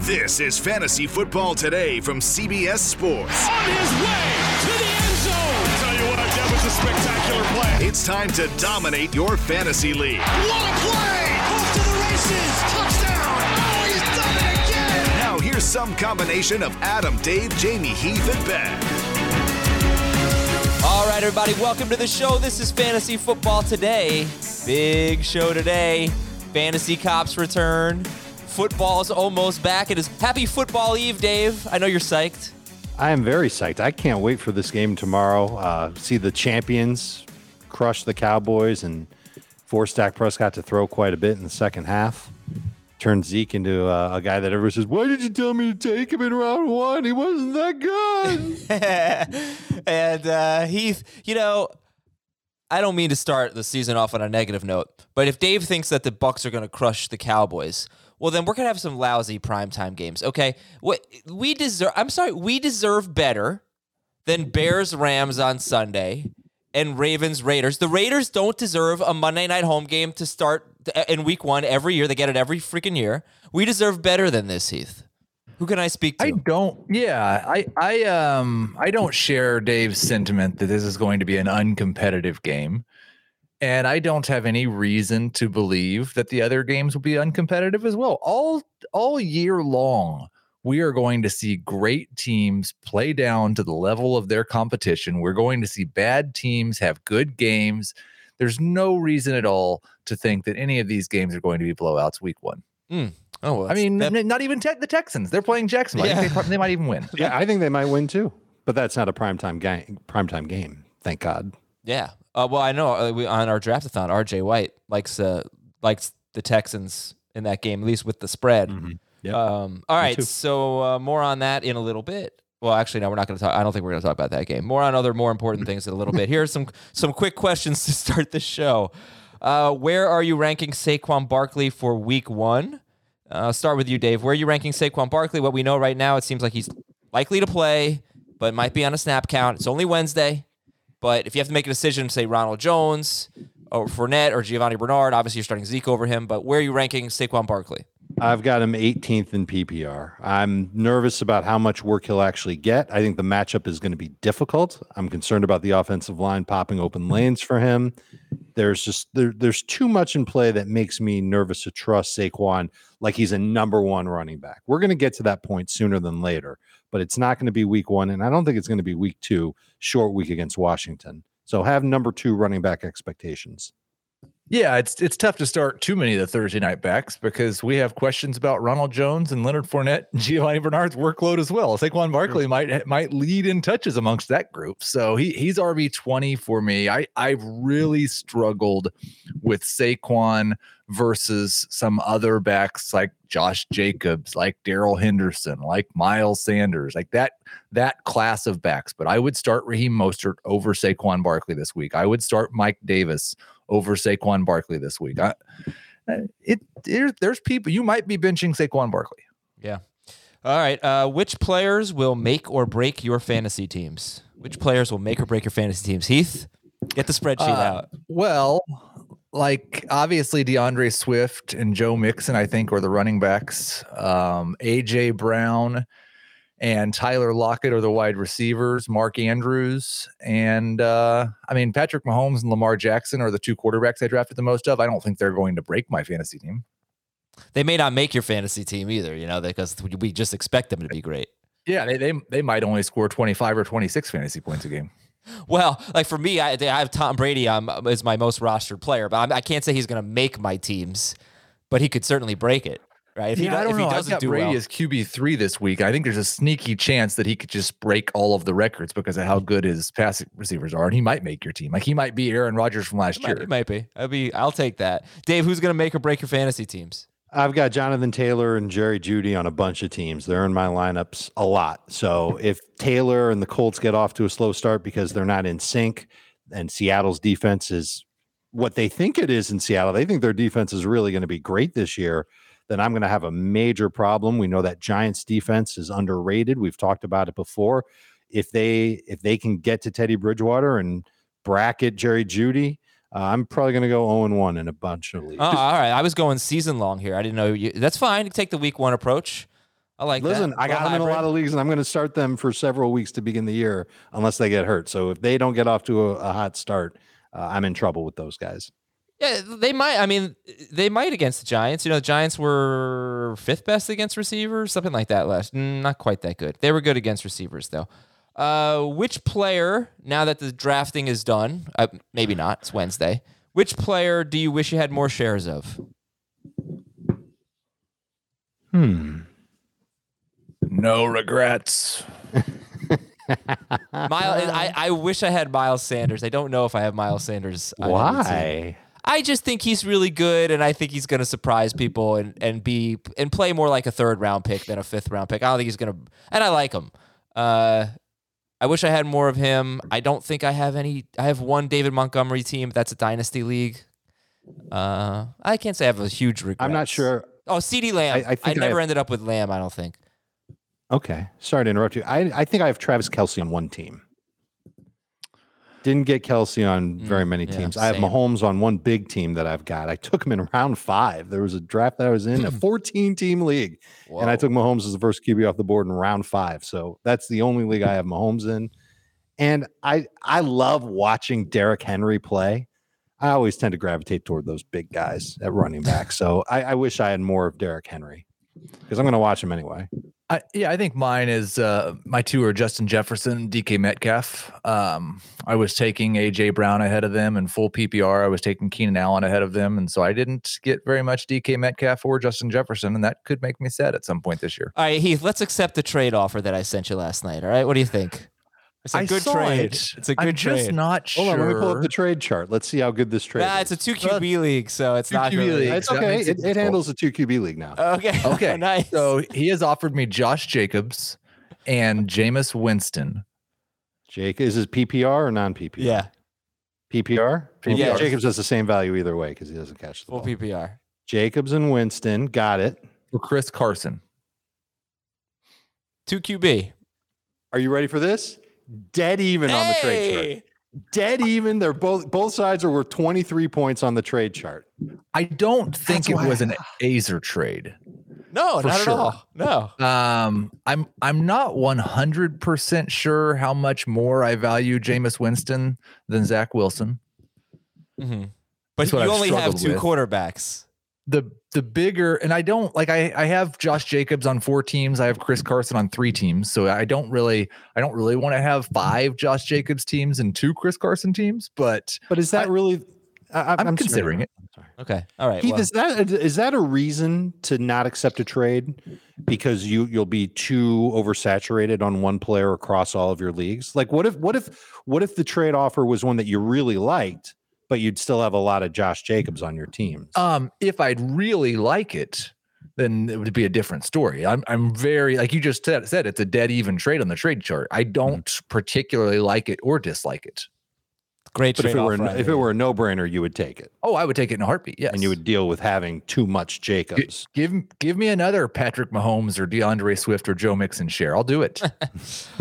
This is Fantasy Football Today from CBS Sports. On his way to the end zone. Tell you what, that was a spectacular play. It's time to dominate your fantasy league. What a play! Off to the races. Touchdown. Oh, he's done it again. Now here's some combination of Adam, Dave, Jamey, Heath, and Ben. All right, everybody, welcome to the show. This is Fantasy Football Today. Big show today. Fantasy Cops return. Football's almost back. It is Happy Football Eve, Dave. I know you're psyched. I am very psyched. I can't wait for this game tomorrow. Uh, see the champions crush the Cowboys and force Dak Prescott to throw quite a bit in the second half. Turn Zeke into uh, a guy that everyone says, "Why did you tell me to take him in round one? He wasn't that good." and uh, Heath, you know, I don't mean to start the season off on a negative note, but if Dave thinks that the Bucs are going to crush the Cowboys, well, then we're gonna have some lousy primetime games. Okay, what we deserve. I'm sorry, we deserve better than Bears Rams on Sunday and Ravens Raiders. The Raiders don't deserve a Monday night home game to start uh, in Week One every year. They get it every freaking year. We deserve better than this, Heath. Who can I speak to? I don't. Yeah, I I um I don't share Dave's sentiment that this is going to be an uncompetitive game. And I don't have any reason to believe that the other games will be uncompetitive as well. All all year long, we are going to see great teams play down to the level of their competition. We're going to see bad teams have good games. There's no reason at all to think that any of these games are going to be blowouts week one. Mm. Oh, well, I mean, that... not even te- the Texans. They're playing Jacksonville. Yeah. They, they, might even win. yeah, I think they might win too. But that's not a primetime game. Primetime game. Thank God. Yeah, uh, well, I know uh, we, on our draftathon, RJ White likes uh, likes the Texans in that game, at least with the spread. Mm-hmm. Yep. Um, all right, so uh, more on that in a little bit. Well, actually, no, we're not going to talk. I don't think we're going to talk about that game. More on other more important things in a little bit. Here are some some quick questions to start the show. Uh, where are you ranking Saquon Barkley for Week One? Uh, I'll start with you, Dave. Where are you ranking Saquon Barkley? What we know right now, it seems like he's likely to play, but might be on a snap count. It's only Wednesday. But if you have to make a decision, say Ronald Jones or Fournette or Giovani Bernard, obviously you're starting Zeke over him. But where are you ranking Saquon Barkley? I've got him 18th in PPR. I'm nervous about how much work he'll actually get. I think the matchup is going to be difficult. I'm concerned about the offensive line popping open lanes for him. There's just there, there's too much in play that makes me nervous to trust Saquon like he's a number one running back. We're going to get to that point sooner than later but it's not going to be week one. And I don't think it's going to be week two, short week against Washington. So have number two running back expectations. Yeah, it's it's tough to start too many of the Thursday night backs because we have questions about Ronald Jones and Leonard Fournette and Giovani Bernard's workload as well. Saquon Barkley might might lead in touches amongst that group. So he he's RB twenty for me. I I've really struggled with Saquon versus some other backs like Josh Jacobs, like Darrell Henderson, like Miles Sanders, like that that class of backs. But I would start Raheem Mostert over Saquon Barkley this week. I would start Mike Davis over Saquon Barkley this week. I, it, it there's people you might be benching Saquon Barkley. Yeah. All right. Uh, which players will make or break your fantasy teams? Which players will make or break your fantasy teams? Heath, get the spreadsheet uh, out. Well, like obviously DeAndre Swift and Joe Mixon, I think, are the running backs. Um, AJ Brown and Tyler Lockett are the wide receivers, Mark Andrews. And uh, I mean, Patrick Mahomes and Lamar Jackson are the two quarterbacks I drafted the most of. I don't think they're going to break my fantasy team. They may not make your fantasy team either, you know, because we just expect them to be great. Yeah, they, they they might only score 25 or 26 fantasy points a game. Well, like for me, I, I have Tom Brady um, as my most rostered player, but I'm, I can not say he's going to make my teams, but he could certainly break it. Right? If yeah, he, I don't if know. He I've doesn't got do Brady well, as QB three this week. I think there's a sneaky chance that he could just break all of the records because of how good his passing receivers are, and he might make your team. Like he might be Aaron Rodgers from last it year. might, it might be. I'll be. I'll take that. Dave, who's going to make or break your fantasy teams? I've got Jonathan Taylor and Jerry Jeudy on a bunch of teams. They're in my lineups a lot. So if Taylor and the Colts get off to a slow start because they're not in sync, and Seattle's defense is what they think it is in Seattle, they think their defense is really going to be great this year. Then I'm going to have a major problem. We know that Giants defense is underrated. We've talked about it before. If they if they can get to Teddy Bridgewater and bracket Jerry Jeudy, uh, I'm probably going to go 0 1 in a bunch of leagues. Oh, all right. I was going season long here. I didn't know you. That's fine. You take the week one approach. I like Listen, that. I got them in a lot of leagues, and I'm going to start them for several weeks to begin the year, unless they get hurt. So if they don't get off to a, a hot start, uh, I'm in trouble with those guys. Yeah, they might. I mean, they might against the Giants. You know, the Giants were fifth best against receivers, something like that. Last, mm, not quite that good. They were good against receivers, though. Uh, which player, now that the drafting is done, uh, maybe not. It's Wednesday. Which player do you wish you had more shares of? Hmm. No regrets. Miles, I, I wish I had Miles Sanders. I don't know if I have Miles Sanders. on any. Why? I just think he's really good, and I think he's going to surprise people and and be and play more like a third round pick than a fifth round pick. I don't think he's going to, and I like him. Uh, I wish I had more of him. I don't think I have any. I have one David Montgomery team. That's a dynasty league. Uh, I can't say I have a huge regret. I'm not sure. Oh, CeeDee Lamb. I- I, I think I never have- ended up with Lamb. I don't think. Okay. Sorry to interrupt you. I, I think I have Travis Kelce on one team. Didn't get Kelce on very many Mm, yeah, teams. I have same. Mahomes on one big team that I've got. I took him in round five. There was a draft that I was in, a 14 team league. And I Whoa. took Mahomes as the first QB off the board in round five. So that's the only league I have Mahomes in. And I I love watching Derrick Henry play. I always tend to gravitate toward those big guys at running back. So I, I wish I had more of Derrick Henry because I'm going to watch him anyway. I, yeah, I think mine is uh, my two are Justin Jefferson, DK Metcalf. Um, I was taking AJ Brown ahead of them in full PPR. I was taking Keenan Allen ahead of them, and so I didn't get very much DK Metcalf or Justin Jefferson, and that could make me sad at some point this year. All right, Heath. Let's accept the trade offer that I sent you last night. All right, what do you think? It's a I good trade. it. It's a good I'm just not sure. Hold on, let me pull up the trade chart. Let's see how good this trade Nah, is. it's a two QB league, so it's Two not QB really. league. It's okay. it It, it handles a two QB league now. Okay. Okay, nice. so he has offered me Josh Jacobs and Jameis Winston. Jake, is his PPR or non PPR? yeah, PPR. Well, Yeah. Jacobs has the same value either way because he doesn't catch the full ball. PPR. Jacobs and Winston got it. For Chris Carson. Two QB. Are you ready for this? Dead even on the trade chart. Dead even. They're both both sides are worth 23 points on the trade chart. I don't think That's it why- was an Aizer trade. No, not sure. at all. No. Um, I'm I'm not 100 percent sure how much more I value Jameis Winston than Zach Wilson. Mm-hmm. But you I've only have two with. quarterbacks. The the bigger and I don't like I I have Josh Jacobs on four teams. I have Chris Carson on three teams. So I don't really I don't really want to have five Josh Jacobs teams and two Chris Carson teams. But But is that I- really? I, I'm, considering it. Okay. All right. Keith, well, is that is that a reason to not accept a trade because you you'll be too oversaturated on one player across all of your leagues? Like, what if what if what if the trade offer was one that you really liked, but you'd still have a lot of Josh Jacobs on your team. Um, if I'd really like it, then it would be a different story. I'm I'm very like you just said, said it's a dead even trade on the trade chart. I don't particularly like it or dislike it. great but if trade it were offer, an- I if it were a no brainer, you would take it, Oh, I would take it in a heartbeat. Yes, and you would deal with having too much Gi- Jacobs. give give me another Patrick Mahomes or DeAndre Swift or Joe Mixon share. I'll do it.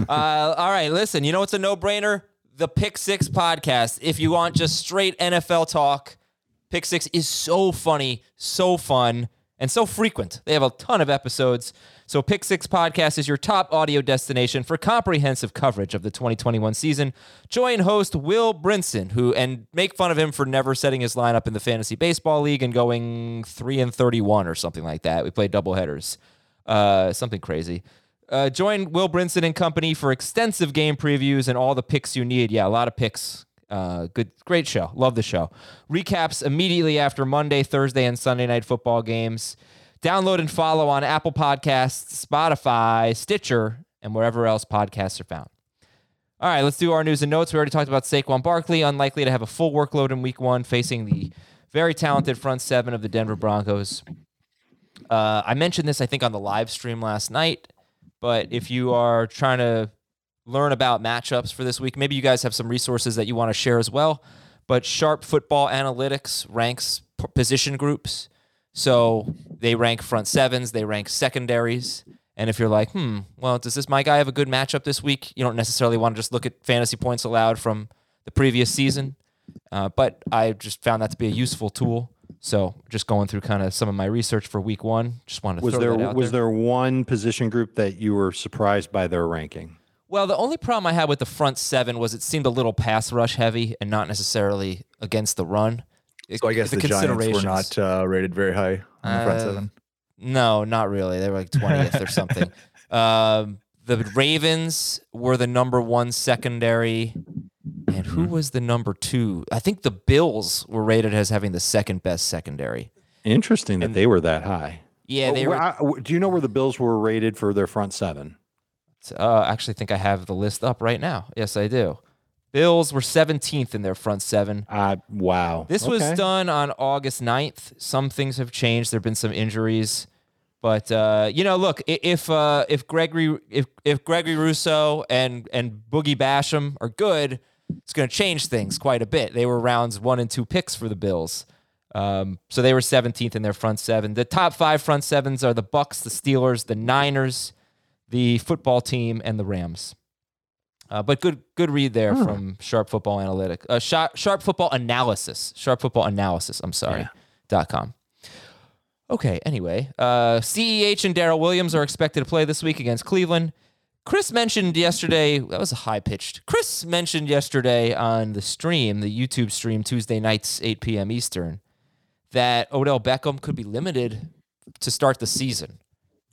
Uh, all right, listen. You know what's a no-brainer? The Pick Six podcast. If you want just straight NFL talk, Pick Six is so funny, so fun, and so frequent. They have a ton of episodes. So, Pick Six Podcast is your top audio destination for comprehensive coverage of the 2021 season. Join host Will Brinson, who, and make fun of him for never setting his lineup in the Fantasy Baseball League and going 3 and 31 or something like that. We played double headers, uh, something crazy. Uh, join Will Brinson and company for extensive game previews and all the picks you need. Yeah, a lot of picks. Uh, good, great show. Love the show. Recaps immediately after Monday, Thursday, and Sunday night football games. Download and follow on Apple Podcasts, Spotify, Stitcher, and wherever else podcasts are found. All right, let's do our news and notes. We already talked about Saquon Barkley, unlikely to have a full workload in week one, facing the very talented front seven of the Denver Broncos. Uh, I mentioned this, I think, on the live stream last night, but if you are trying to learn about matchups for this week, maybe you guys have some resources that you want to share as well. But Sharp Football Analytics ranks position groups. So they rank front sevens, they rank secondaries. And if you're like, hmm, well, does this my guy have a good matchup this week? You don't necessarily want to just look at fantasy points allowed from the previous season. Uh, but I just found that to be a useful tool. So just going through kind of some of my research for week one. Just wanted to Was throw there that out was there. there one position group that you were surprised by their ranking? Well, the only problem I had with the front seven was it seemed a little pass rush heavy and not necessarily against the run. So I guess the, Giants were considerations- not uh, rated very high on the front Uh, seven. No, not really. They were like 20th or something. Um, the Ravens were the number one secondary. And who Mm-hmm. was the number two? I think the Bills were rated as having the second best secondary. Interesting that And- they were that high. Yeah, Oh, they were. I- w- do you know where the Bills were rated for their front seven? Uh, actually, think I have the list up right now. Yes, I do. Bills were 17th in their front seven. Uh, wow. This was done on August 9th. Some things have changed. There've been some injuries. But uh, you know, look, if uh, if Gregory if if Gregory Rousseau and and Boogie Basham are good, it's going to change things quite a bit. They were rounds one and two picks for the Bills, um, so they were 17th in their front seven. The top five front sevens are the Bucs, the Steelers, the Niners, the football team, and the Rams. Uh, but good good read there from Sharp Football Analytic, uh, Sharp, Sharp Football Analysis, Sharp Football Analysis. I'm sorry, dot com. Okay. Anyway, uh, CEH and Darrel Williams are expected to play this week against Cleveland. Chris mentioned yesterday that was a high pitched. Chris mentioned yesterday on the stream, the YouTube stream, Tuesday nights, 8 p.m. Eastern, that Odell Beckham could be limited to start the season.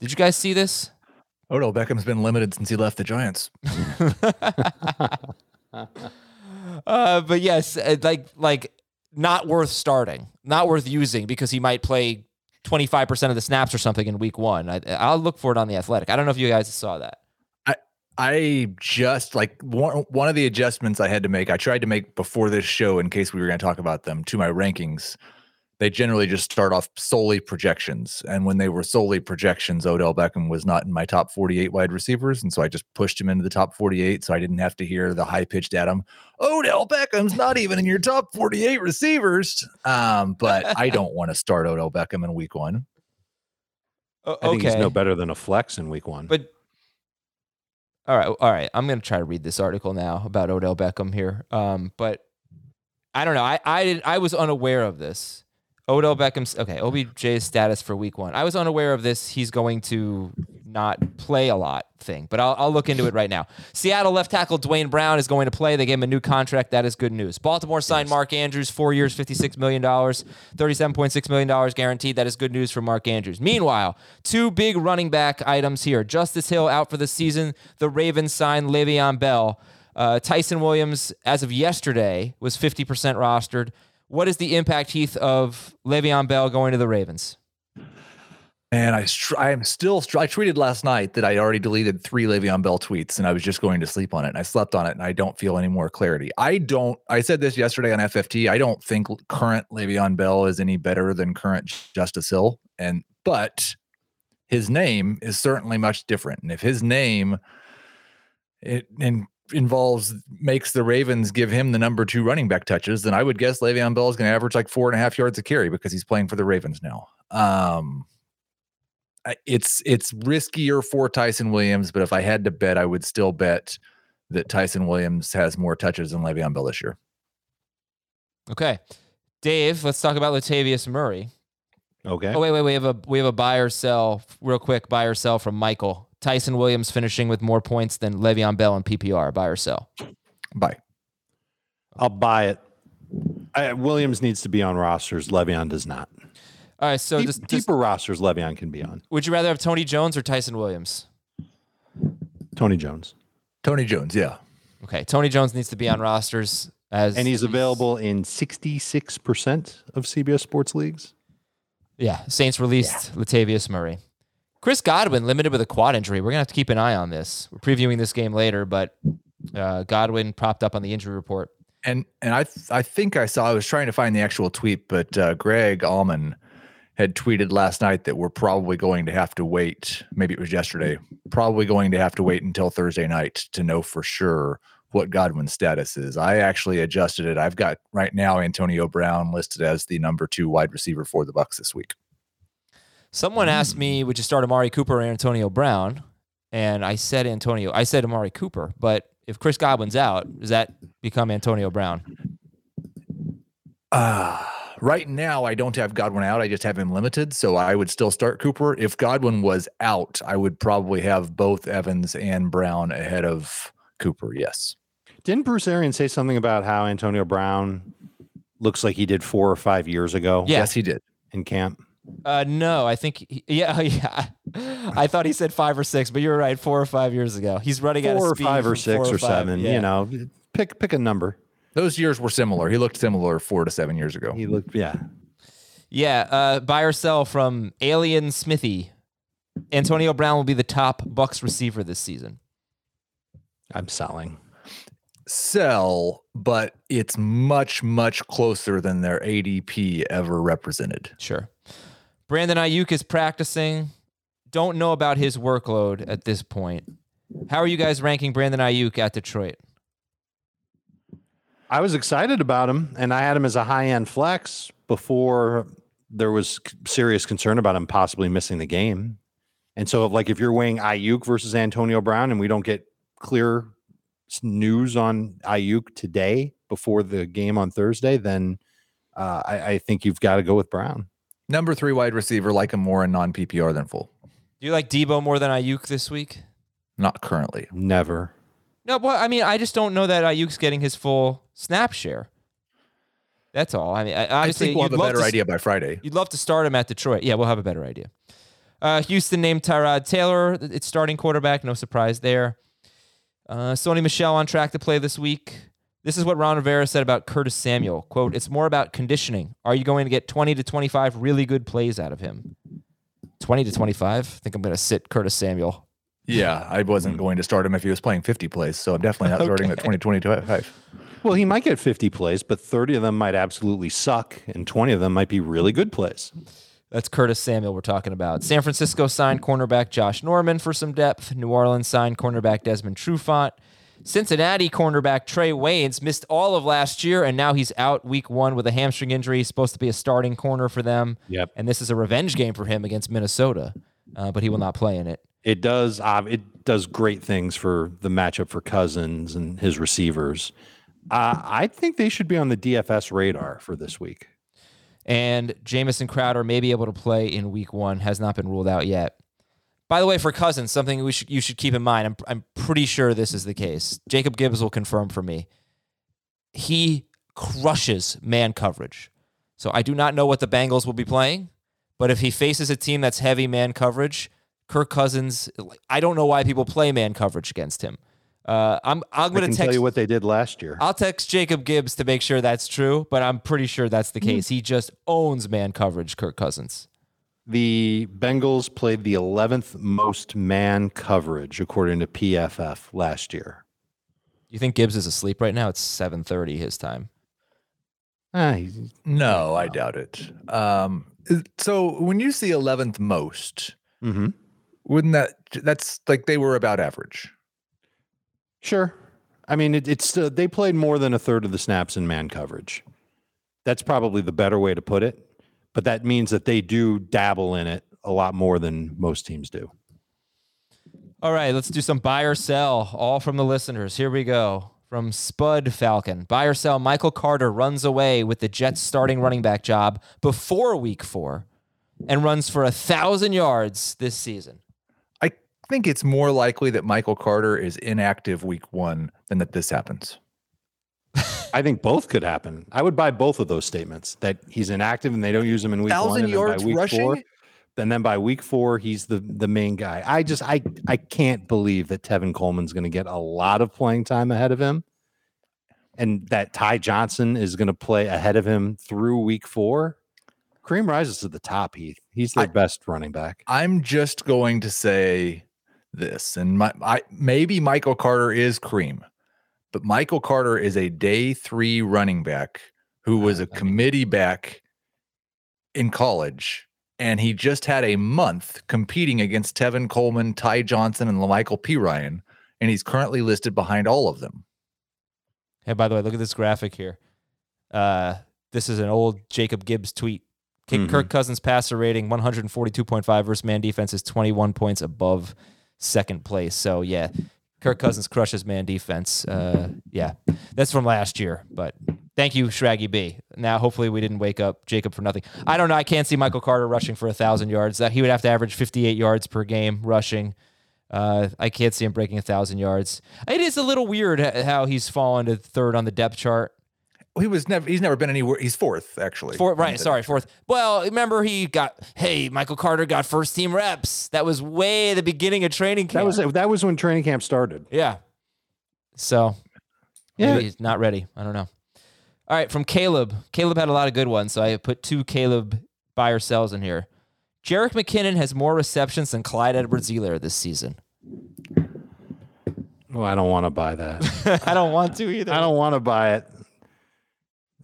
Did you guys see this? Odell Beckham's been limited since he left the Giants. Uh, but yes, uh, like like not worth starting, not worth using because he might play 25% of the snaps or something in week one. I, I'll look for it on the athletic. I don't know if you guys saw that. I just like one one of the adjustments I had to make. I tried to make before this show in case we were going to talk about them to my rankings. They generally just start off solely projections, and when they were solely projections, Odell Beckham was not in my top 48 wide receivers, and so I just pushed him into the top 48, so I didn't have to hear the high pitched Adam. Odell Beckham's not even in your top 48 receivers. Um, but I don't want to start Odell Beckham in week one. O- I think he's no better than a flex in week one. But all right, all right. I'm gonna try to read this article now about Odell Beckham here. Um, but I don't know. I I did, I was unaware of this. Odell Beckham's okay. OBJ's status for Week One. I was unaware of this. He's going to not play a lot thing, but I'll, I'll look into it right now. Seattle left tackle Duane Brown is going to play. They gave him a new contract. That is good news. Baltimore signed Mark Andrews, four years, fifty-six million dollars, thirty-seven point six million dollars guaranteed. That is good news for Mark Andrews. Meanwhile, two big running back items here: Justice Hill out for the season. The Ravens signed Le'Veon Bell. Uh, Ty'Son Williams, as of yesterday, was 50% rostered. What is the impact, Heath, of Le'Veon Bell going to the Ravens? And I, I am still, I tweeted last night that I already deleted three Le'Veon Bell tweets and I was just going to sleep on it. And I slept on it and I don't feel any more clarity. I don't, I said this yesterday on FFT. I don't think current Le'Veon Bell is any better than current Justice Hill. And, but his name is certainly much different. And if his name, it in, involves makes the Ravens give him the number two running back touches, then I would guess Le'Veon Bell is going to average like four and a half yards a carry because he's playing for the Ravens now. Um, it's it's riskier for Ty'Son Williams, but if I had to bet, I would still bet that Ty'Son Williams has more touches than Le'Veon Bell this year. Okay. Dave, let's talk about Latavius Murray. Okay. Oh wait, wait, we have a we have a buy or sell real quick. Buy or sell from Michael Ty'Son Williams finishing with more points than Le'Veon Bell in PPR. Buy or sell? Buy. I'll buy it. I, Williams needs to be on rosters. Le'Veon does not. All right. So Deep, just, just deeper rosters, Le'Veon can be on. would you rather have Tony Jones or Ty'Son Williams? Tony Jones, Tony Jones, yeah. Okay, Tony Jones needs to be on rosters as and he's available in sixty-six percent of CBS Sports leagues. Yeah, Saints released Latavius Murray. Chris Godwin limited with a quad injury. We're gonna have to keep an eye on this. We're previewing this game later, but uh, Godwin propped up on the injury report. And and I th- I think I saw I was trying to find the actual tweet, but uh, Greg Auman had tweeted last night that we're probably going to have to wait. Maybe it was yesterday. Probably going to have to wait until Thursday night to know for sure what Godwin's status is. I actually adjusted it. I've got right now Antonio Brown listed as the number two wide receiver for the Bucs this week. Someone asked me, "Would you start Amari Cooper or Antonio Brown?" And I said Antonio. I said Amari Cooper, but if Chris Godwin's out, does that become Antonio Brown? Uh, right now, I don't have Godwin out. I just have him limited. So I would still start Cooper. If Godwin was out, I would probably have both Evans and Brown ahead of Cooper. Yes. Didn't Bruce Arians say something about how Antonio Brown looks like he did four or five years ago Yeah. Yes, he did. in camp? Uh, no, I think he, yeah, yeah. I thought he said five or six, but you're right. Four or five years ago, he's running out Four of or five or six four or five. seven. Yeah. You know, pick pick a number. Those years were similar. He looked similar four to seven years ago. He looked, yeah. Yeah, uh, buy or sell from Alien Smithy. Antonio Brown will be the top Bucs receiver this season. I'm selling. Sell, but it's much, much closer than their ADP ever represented. Sure. Brandon Aiyuk is practicing. Don't know about his workload at this point. How are you guys ranking Brandon Aiyuk at Detroit? I was excited about him, and I had him as a high end flex before there was serious concern about him possibly missing the game. And so, like, if you're weighing Aiyuk versus Antonio Brown, and we don't get clear news on Aiyuk today before the game on Thursday, then uh, I, I think you've got to go with Brown. Number three wide receiver, like him more in non PPR than full. Do you like Debo more than Aiyuk this week? Not currently. Never. No, but I mean, I just don't know that Aiyuk's getting his full snap share. That's all. I mean, I- I think we'll have a better to idea by Friday. You'd love to start him at Detroit. Yeah, we'll have a better idea. Uh, Houston named Tyrod Taylor its starting quarterback. No surprise there. Uh, Sony Michel on track to play this week. This is what Ron Rivera said about Curtis Samuel. Quote, it's more about conditioning. Are you going to get 20 to 25 really good plays out of him? 20 to 25? I think I'm going to sit Curtis Samuel. Yeah, I wasn't going to start him if he was playing 50 plays. So I'm definitely not starting at 20, 25. Well, he might get 50 plays, but 30 of them might absolutely suck, and 20 of them might be really good plays. That's Curtis Samuel we're talking about. San Francisco signed cornerback Josh Norman for some depth. New Orleans signed cornerback Desmond Trufant. Cincinnati cornerback Trae Waynes missed all of last year, and now he's out week one with a hamstring injury. He's supposed to be a starting corner for them. Yep. And this is a revenge game for him against Minnesota, uh, but he will not play in it. It does. Uh, it does great things for the matchup for Cousins and his receivers. Uh, I think they should be on the DFS radar for this week. And Jamison Crowder may be able to play in week one, has not been ruled out yet. By the way, for Cousins, something we should you should keep in mind. I'm I'm pretty sure this is the case. Jacob Gibbs will confirm for me. He crushes man coverage. So I do not know what the Bengals will be playing, but if he faces a team that's heavy man coverage, Kirk Cousins, I don't know why people play man coverage against him. Uh, I'm I'm I going can to tell you what they did last year. I'll text Jacob Gibbs to make sure that's true, but I'm pretty sure that's the case. He just owns man coverage, Kirk Cousins. The Bengals played the 11th most man coverage according to PFF last year. You think Gibbs is asleep right now? It's 7:30 his time. Ah, No, I doubt it. Um, so when you see 11th most, mhm. Wouldn't that that's like they were about average? Sure. I mean, it, it's uh, they played more than a third of the snaps in man coverage. That's probably the better way to put it. But that means that they do dabble in it a lot more than most teams do. All right, let's do some buy or sell, all from the listeners. Here we go. From Spud Falcon. Buy or sell, Michael Carter runs away with the Jets starting running back job before week four. and runs for a thousand yards this season? I think it's more likely that Michael Carter is inactive week one than that this happens. I think both could happen. I would buy both of those statements that he's inactive and they don't use him in week one. And yards week rushing. Four, and then by week four, he's the the main guy. I just I I can't believe that Tevin Coleman's going to get a lot of playing time ahead of him, and that Ty Johnson is going to play ahead of him through week four. Cream rises to the top. Heath. He's their I- best running back. I'm just going to say this, and my, I maybe Michael Carter is cream, but Michael Carter is a day three running back who was a committee back in college, and he just had a month competing against Tevin Coleman, Ty Johnson, and Michael P. Ryan, and he's currently listed behind all of them. Hey, by the way, look at this graphic here. Uh, this is an old Jacob Gibbs tweet. Kick Mhm. Kirk Cousins passer rating 142.5 versus man defense is 21 points above second place. So yeah, Kirk Cousins crushes man defense. Uh, yeah, that's from last year. But thank you, Shraggy B. Now hopefully we didn't wake up Jacob for nothing. I don't know. I can't see Michael Carter rushing for a thousand yards. That he would have to average 58 yards per game rushing. Uh, I can't see him breaking a thousand yards. It is a little weird how he's fallen to third on the depth chart. He was never. He's never been anywhere. He's fourth actually. Fourth, right? Sorry, fourth. Well, remember he got. Hey, Michael Carter got first team reps. That was way the beginning of training camp. That was that was when training camp started. yeah. So Yeah. maybe he's not ready. I don't know. All right, from Caleb. Caleb had a lot of good ones, so I put two Caleb buy or sells in here. Jerick McKinnon has more receptions than Clyde Edwards-Helaire this season. Well, I don't want to buy that. I don't want to either. I don't want to buy it.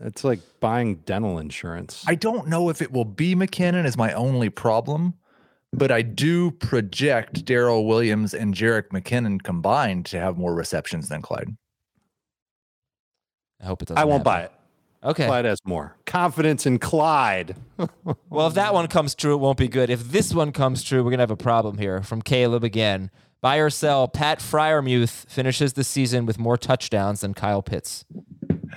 It's like buying dental insurance. I don't know if it will be McKinnon is my only problem, but I do project Darrel Williams and Jerick McKinnon combined to have more receptions than Clyde. I hope it doesn't. I won't happen. buy it. Okay. Clyde has more confidence in Clyde. Well, if that one comes true, it won't be good. If this one comes true, we're gonna have a problem here. From Caleb again. Buy or sell. Pat Freiermuth finishes the season with more touchdowns than Kyle Pitts.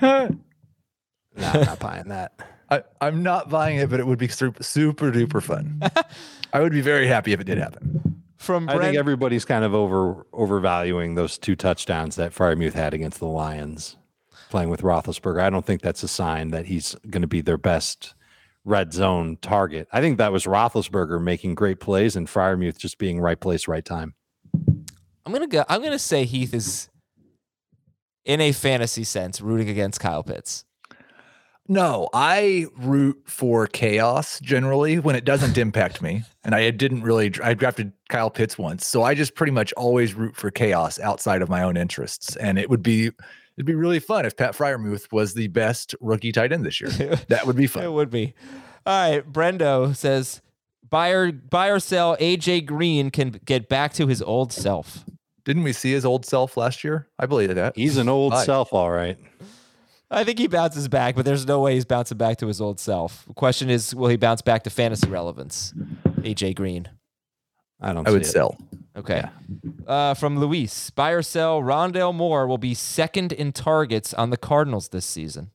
no, I'm not buying that. I, I'm not buying it, but it would be super, super duper fun. I would be very happy if it did happen. From I think everybody's kind of over overvaluing those two touchdowns that Freiermuth had against the Lions, playing with Roethlisberger. I don't think that's a sign that he's going to be their best red zone target. I think that was Roethlisberger making great plays and Freiermuth just being right place, right time. I'm gonna go. I'm gonna say Heath is, in a fantasy sense, rooting against Kyle Pitts. No, I root for chaos generally when it doesn't impact me. And I didn't really, I drafted Kyle Pitts once. So I just pretty much always root for chaos outside of my own interests. And it would be, it'd be really fun if Pat Freiermuth was the best rookie tight end this year. That would be fun. It would be. All right. Brendo says, buy or buy or sell. AJ Green can get back to his old self. Didn't we see his old self last year? I believe that. He's an old Bye. self, all right. I think he bounces back, but there's no way he's bouncing back to his old self. The question is, will he bounce back to fantasy relevance? AJ Green. I don't. I would it. sell. Okay. Uh, from Luis, buy or sell. Rondale Moore will be second in targets on the Cardinals this season.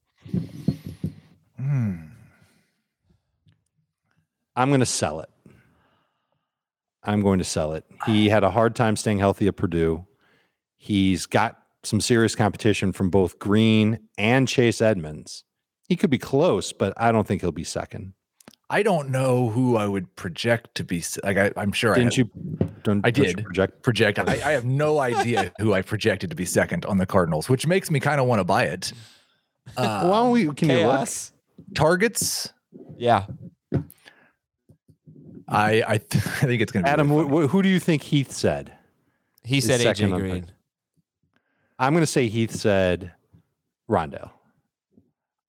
I'm going to sell it. I'm going to sell it. He had a hard time staying healthy at Purdue. He's got some serious competition from both Green and Chase Edmonds. He could be close, but I don't think he'll be second. I don't know who I would project to be. Like I, I'm sure I Didn't I you? Don't, I don't you did. project. project. I, I have no idea who I projected to be second on the Cardinals, which makes me kind of want to buy it. Uh, Why don't we? Can you look? Chaos. targets. Yeah. I I, th- I think it's going to be Adam, really wh- who do you think Heath said? He said second AJ on Green. I'm going to say Heath said Rondo.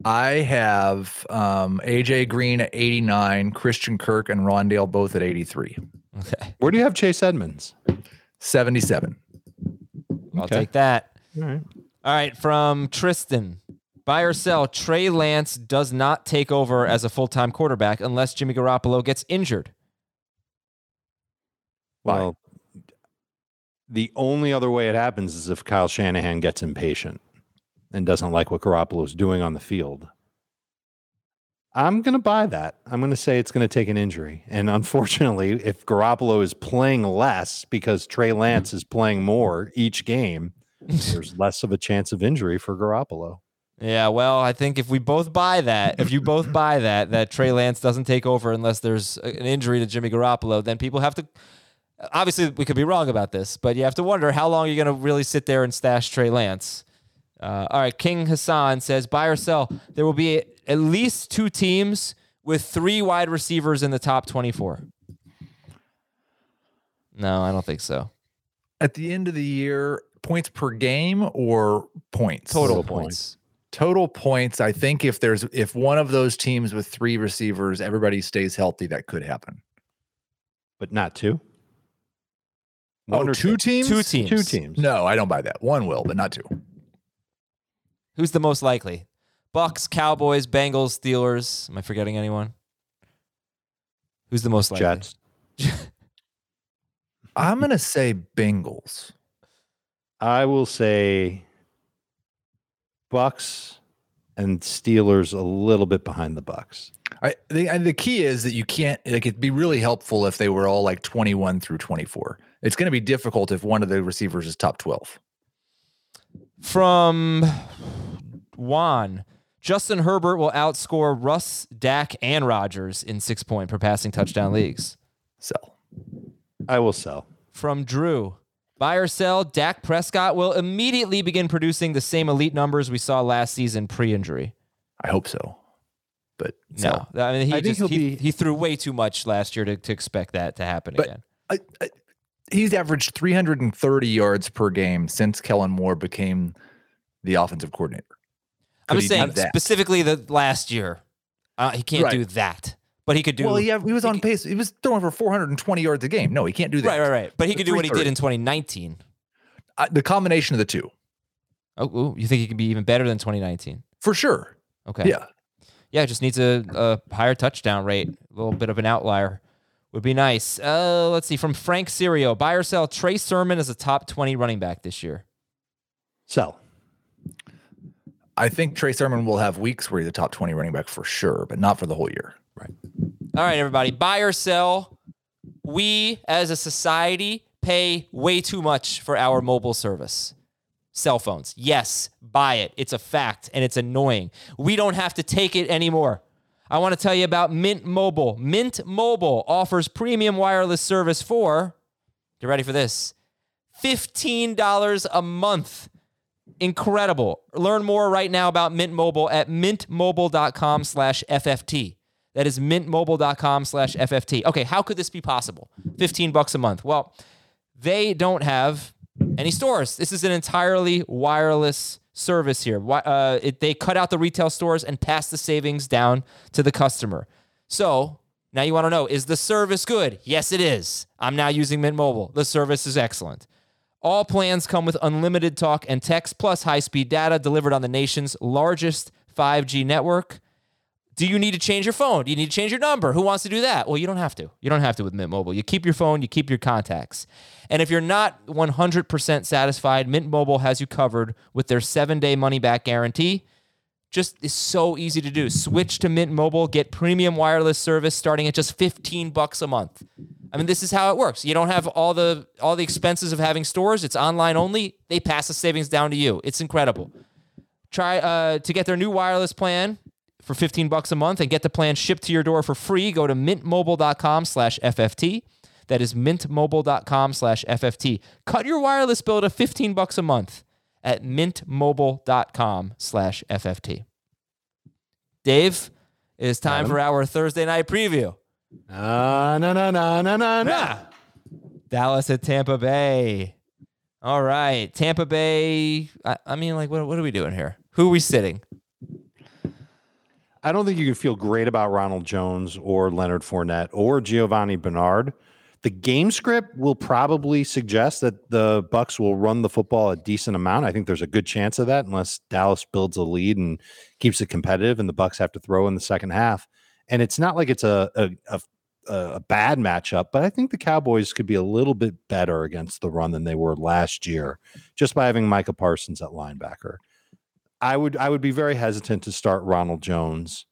I have um, AJ Green at 89, Christian Kirk and Rondale both at 83, Okay. Where do you have Chase Edmonds? 77. I'll Okay. take that. All right. All right. From Tristan. Buy or sell. Trey Lance does not take over as a full time quarterback unless Jimmy Garoppolo gets injured. Why? Well, the only other way it happens is if Kyle Shanahan gets impatient and doesn't like what Garoppolo's doing on the field. I'm going to buy that. I'm going to say it's going to take an injury. And unfortunately, if Garoppolo is playing less because Trey Lance is playing more each game, there's less of a chance of injury for Garoppolo. Yeah, well, I think if we both buy that, if you both buy that, that Trey Lance doesn't take over unless there's an injury to Jimmy Garoppolo, then people have to. Obviously, we could be wrong about this, but you have to wonder how long you're going to really sit there and stash Trey Lance. Uh, all right, King Hassan says buy or sell. There will be at least two teams with three wide receivers in the top 24. No, I don't think so. At the end of the year, points per game or points? Total, Total points. points. Total points. I think if there's if one of those teams with three receivers, everybody stays healthy, that could happen. But not two. Oh, One or two teams? Two teams. Two teams. No, I don't buy that. One will, but not two. Who's the most likely? Bucs, Cowboys, Bengals, Steelers. Am I forgetting anyone? Who's the most likely? Jets. I'm gonna say Bengals. I will say Bucs and Steelers a little bit behind the Bucs. I the, and the key is that you can't like it'd be really helpful if they were all like 21 through 24. It's going to be difficult if one of the receivers is top 12. From Juan, Justin Herbert will outscore Russ, Dak, and Rodgers in six point per passing touchdown leagues. Sell. I will sell. From Drew, buy or sell, Dak Prescott will immediately begin producing the same elite numbers we saw last season pre injury. I hope so. But No, sell. I mean, he, I just, he'll he, be- he threw way too much last year to, to expect that to happen But- again. I, I, he's averaged 330 yards per game since Kellen Moore became the offensive coordinator. I'm just saying specifically the last year. Uh, he can't Right. do that, but he could do. Well, he, he was on could- pace. He was throwing for 420 yards a game. No, he can't do that. Right, right, right. But he could do what he did in 2019. Uh, the combination of the two, Oh, ooh, you think he can be even better than 2019? for sure. Okay. Yeah. Yeah, just needs a, a higher touchdown rate. A little bit of an outlier would be nice. Uh, let's see. From Frank Sirio, buy or sell Trey Sermon as a top 20 running back this year. Sell. I think Trey Sermon will have weeks where he's a top 20 running back for sure, but not for the whole year. Right. All right, everybody, buy or sell. We as a society pay way too much for our mobile service. Cell phones. Yes, buy it. It's a fact and it's annoying. We don't have to take it anymore. I want to tell you about Mint Mobile. Mint Mobile offers premium wireless service for, get ready for this, $15 a month. Incredible. Learn more right now about Mint Mobile at mintmobile.com slash FFT. That is mintmobile.com slash FFT. Okay, how could this be possible? 15 bucks a month. Well, they don't have any stores. This is an entirely wireless service here. Wi- Uh, it, they cut out the retail stores and pass the savings down to the customer. So now you want to know is the service good? Yes, it is. I'm now using Mint Mobile. The service is excellent. All plans come with unlimited talk and text plus high speed data delivered on the nation's largest 5G network. Do you need to change your phone? Do you need to change your number? Who wants to do that? Well, you don't have to. You don't have to with Mint Mobile. You keep your phone, you keep your contacts. And if you're not 100% satisfied, Mint Mobile has you covered with their seven day money back guarantee. Just is so easy to do. Switch to Mint Mobile, get premium wireless service starting at just 15 bucks a month. I mean, this is how it works. You don't have all the all the expenses of having stores. It's online only. They pass the savings down to you. It's incredible. Try uh, to get their new wireless plan for 15 bucks a month and get the plan shipped to your door for free. Go to mintmobile.com slash FFT. That is mintmobile.com slash FFT. Cut your wireless bill to 15 bucks a month at mintmobile.com slash FFT. Dave, it is time for our Thursday night preview. Ah, no, no, no, no, no, no. Dallas at Tampa Bay. All right. Tampa Bay. I, I mean, like, what, what are we doing here? Who are we sitting? I don't think you can feel great about Ronald Jones or Leonard Fournette or Giovani Bernard. The game script will probably suggest that the Bucs will run the football a decent amount. I think there's a good chance of that, unless Dallas builds a lead and keeps it competitive, and the Bucs have to throw in the second half. And it's not like it's a a, a, a bad matchup, but I think the Cowboys could be a little bit better against the run than they were last year, just by having Micah Parsons at linebacker. I would I would be very hesitant to start Ronald Jones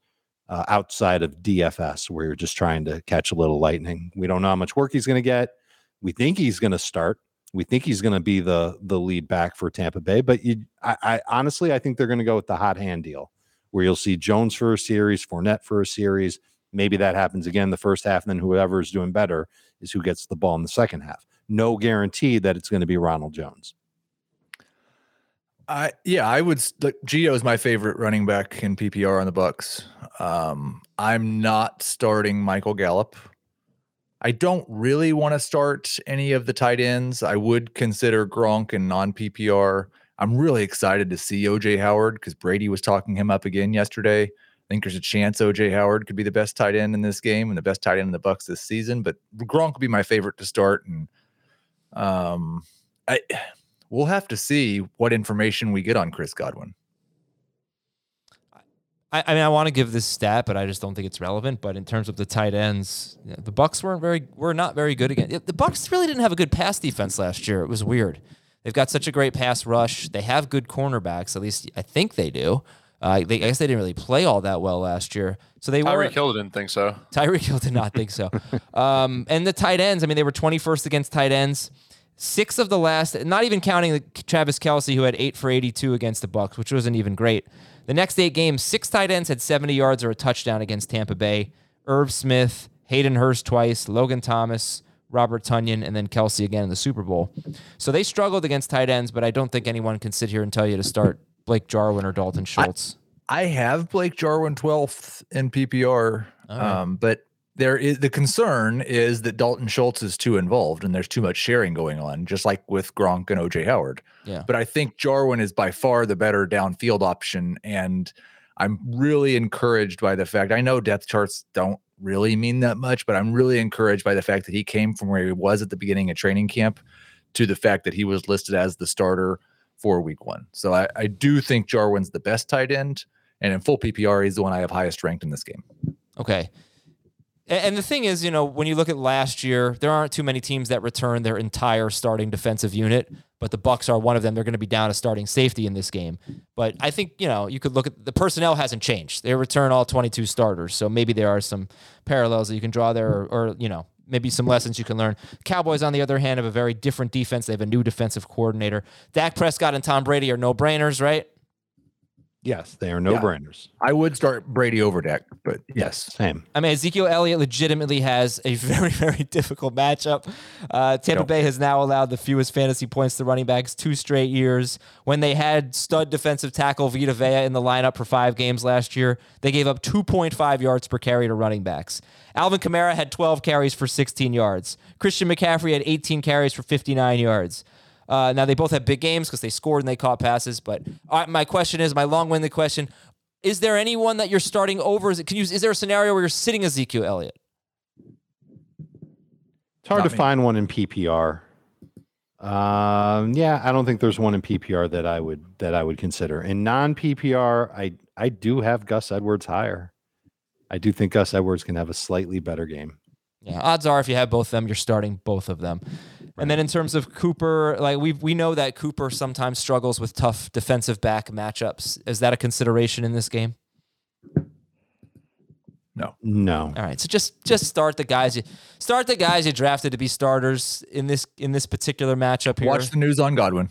uh, outside of DFS, where you're just trying to catch a little lightning. We don't know how much work he's going to get. We think he's going to start. We think he's going to be the the lead back for Tampa Bay. But you, I, I honestly, I think they're going to go with the hot hand deal, where you'll see Jones for a series, Fournette for a series. Maybe that happens again the first half, and then whoever is doing better is who gets the ball in the second half. No guarantee that it's going to be Ronald Jones. I yeah, I would. Gio is my favorite running back in PPR on the Bucs. Um, I'm not starting Michael Gallup. I don't really want to start any of the tight ends. I would consider Gronk and non PPR. I'm really excited to see OJ Howard because Brady was talking him up again yesterday. I think there's a chance OJ Howard could be the best tight end in this game and the best tight end in the Bucs this season. But Gronk would be my favorite to start, and um, I we'll have to see what information we get on Chris Godwin. I, I mean, I want to give this stat, but I just don't think it's relevant. But in terms of the tight ends, the Bucs weren't very, were not very good again. The Bucs really didn't have a good pass defense last year. It was weird. They've got such a great pass rush. They have good cornerbacks. At least I think they do. Uh, they, I guess they didn't really play all that well last year. So they were. Tyreek Hill didn't think so. Tyreek Hill did not think so. um, and the tight ends, I mean, they were 21st against tight ends. Six of the last, not even counting the Travis Kelce who had eight for 82 against the Bucs, which wasn't even great. The next eight games, six tight ends had 70 yards or a touchdown against Tampa Bay. Irv Smith, Hayden Hurst twice, Logan Thomas, Robert Tonyan, and then Kelce again in the Super Bowl. So they struggled against tight ends, but I don't think anyone can sit here and tell you to start Blake Jarwin or Dalton Schultz. I, I have Blake Jarwin 12th in PPR, right. um, but there is the concern is that Dalton Schultz is too involved and there's too much sharing going on, just like with Gronk and OJ Howard. Yeah. But I think Jarwin is by far the better downfield option. And I'm really encouraged by the fact I know depth charts don't really mean that much, but I'm really encouraged by the fact that he came from where he was at the beginning of training camp to the fact that he was listed as the starter for week one. So I, I do think Jarwin's the best tight end. And in full PPR, he's the one I have highest ranked in this game. Okay. And, the thing is, you know, when you look at last year, there aren't too many teams that return their entire starting defensive unit, but the Bucs are one of them. They're going to be down a starting safety in this game. But I think, you know, you could look at the personnel hasn't changed. They return all 22 starters. So maybe there are some parallels that you can draw there or, or you know, maybe some lessons you can learn. Cowboys, on the other hand, have a very different defense. They have a new defensive coordinator. Dak Prescott and Tom Brady are no brainers, right? Yes, they are no Yeah. brainers. I would start Brady over Dak, but yes. Same. I mean, Ezekiel Elliott legitimately has a very, very difficult matchup. Uh, Tampa Yep. Bay has now allowed the fewest fantasy points to running backs two straight years. When they had stud defensive tackle Vita Vea in the lineup for five games last year, they gave up 2.5 yards per carry to running backs. Alvin Kamara had 12 carries for 16 yards. Christian McCaffrey had 18 carries for 59 yards. Uh, now they both had big games because they scored and they caught passes. But all right, my question is, my long-winded question: Is there anyone that you're starting over? Is it, can you? Is there a scenario where you're sitting Ezekiel Elliott? It's hard Not to me. find one in PPR. Um, yeah, I don't think there's one in PPR that I would that I would consider. In non PPR, I I do have Gus Edwards higher. I do think Gus Edwards can have a slightly better game. Yeah, odds are if you have both of them, you're starting both of them. And then in terms of Cooper, like we we know that Cooper sometimes struggles with tough defensive back matchups. Is that a consideration in this game? No. No, All right, so just just start the guys you start the guys you drafted to be starters in this in this particular matchup here. Watch the news on Godwin.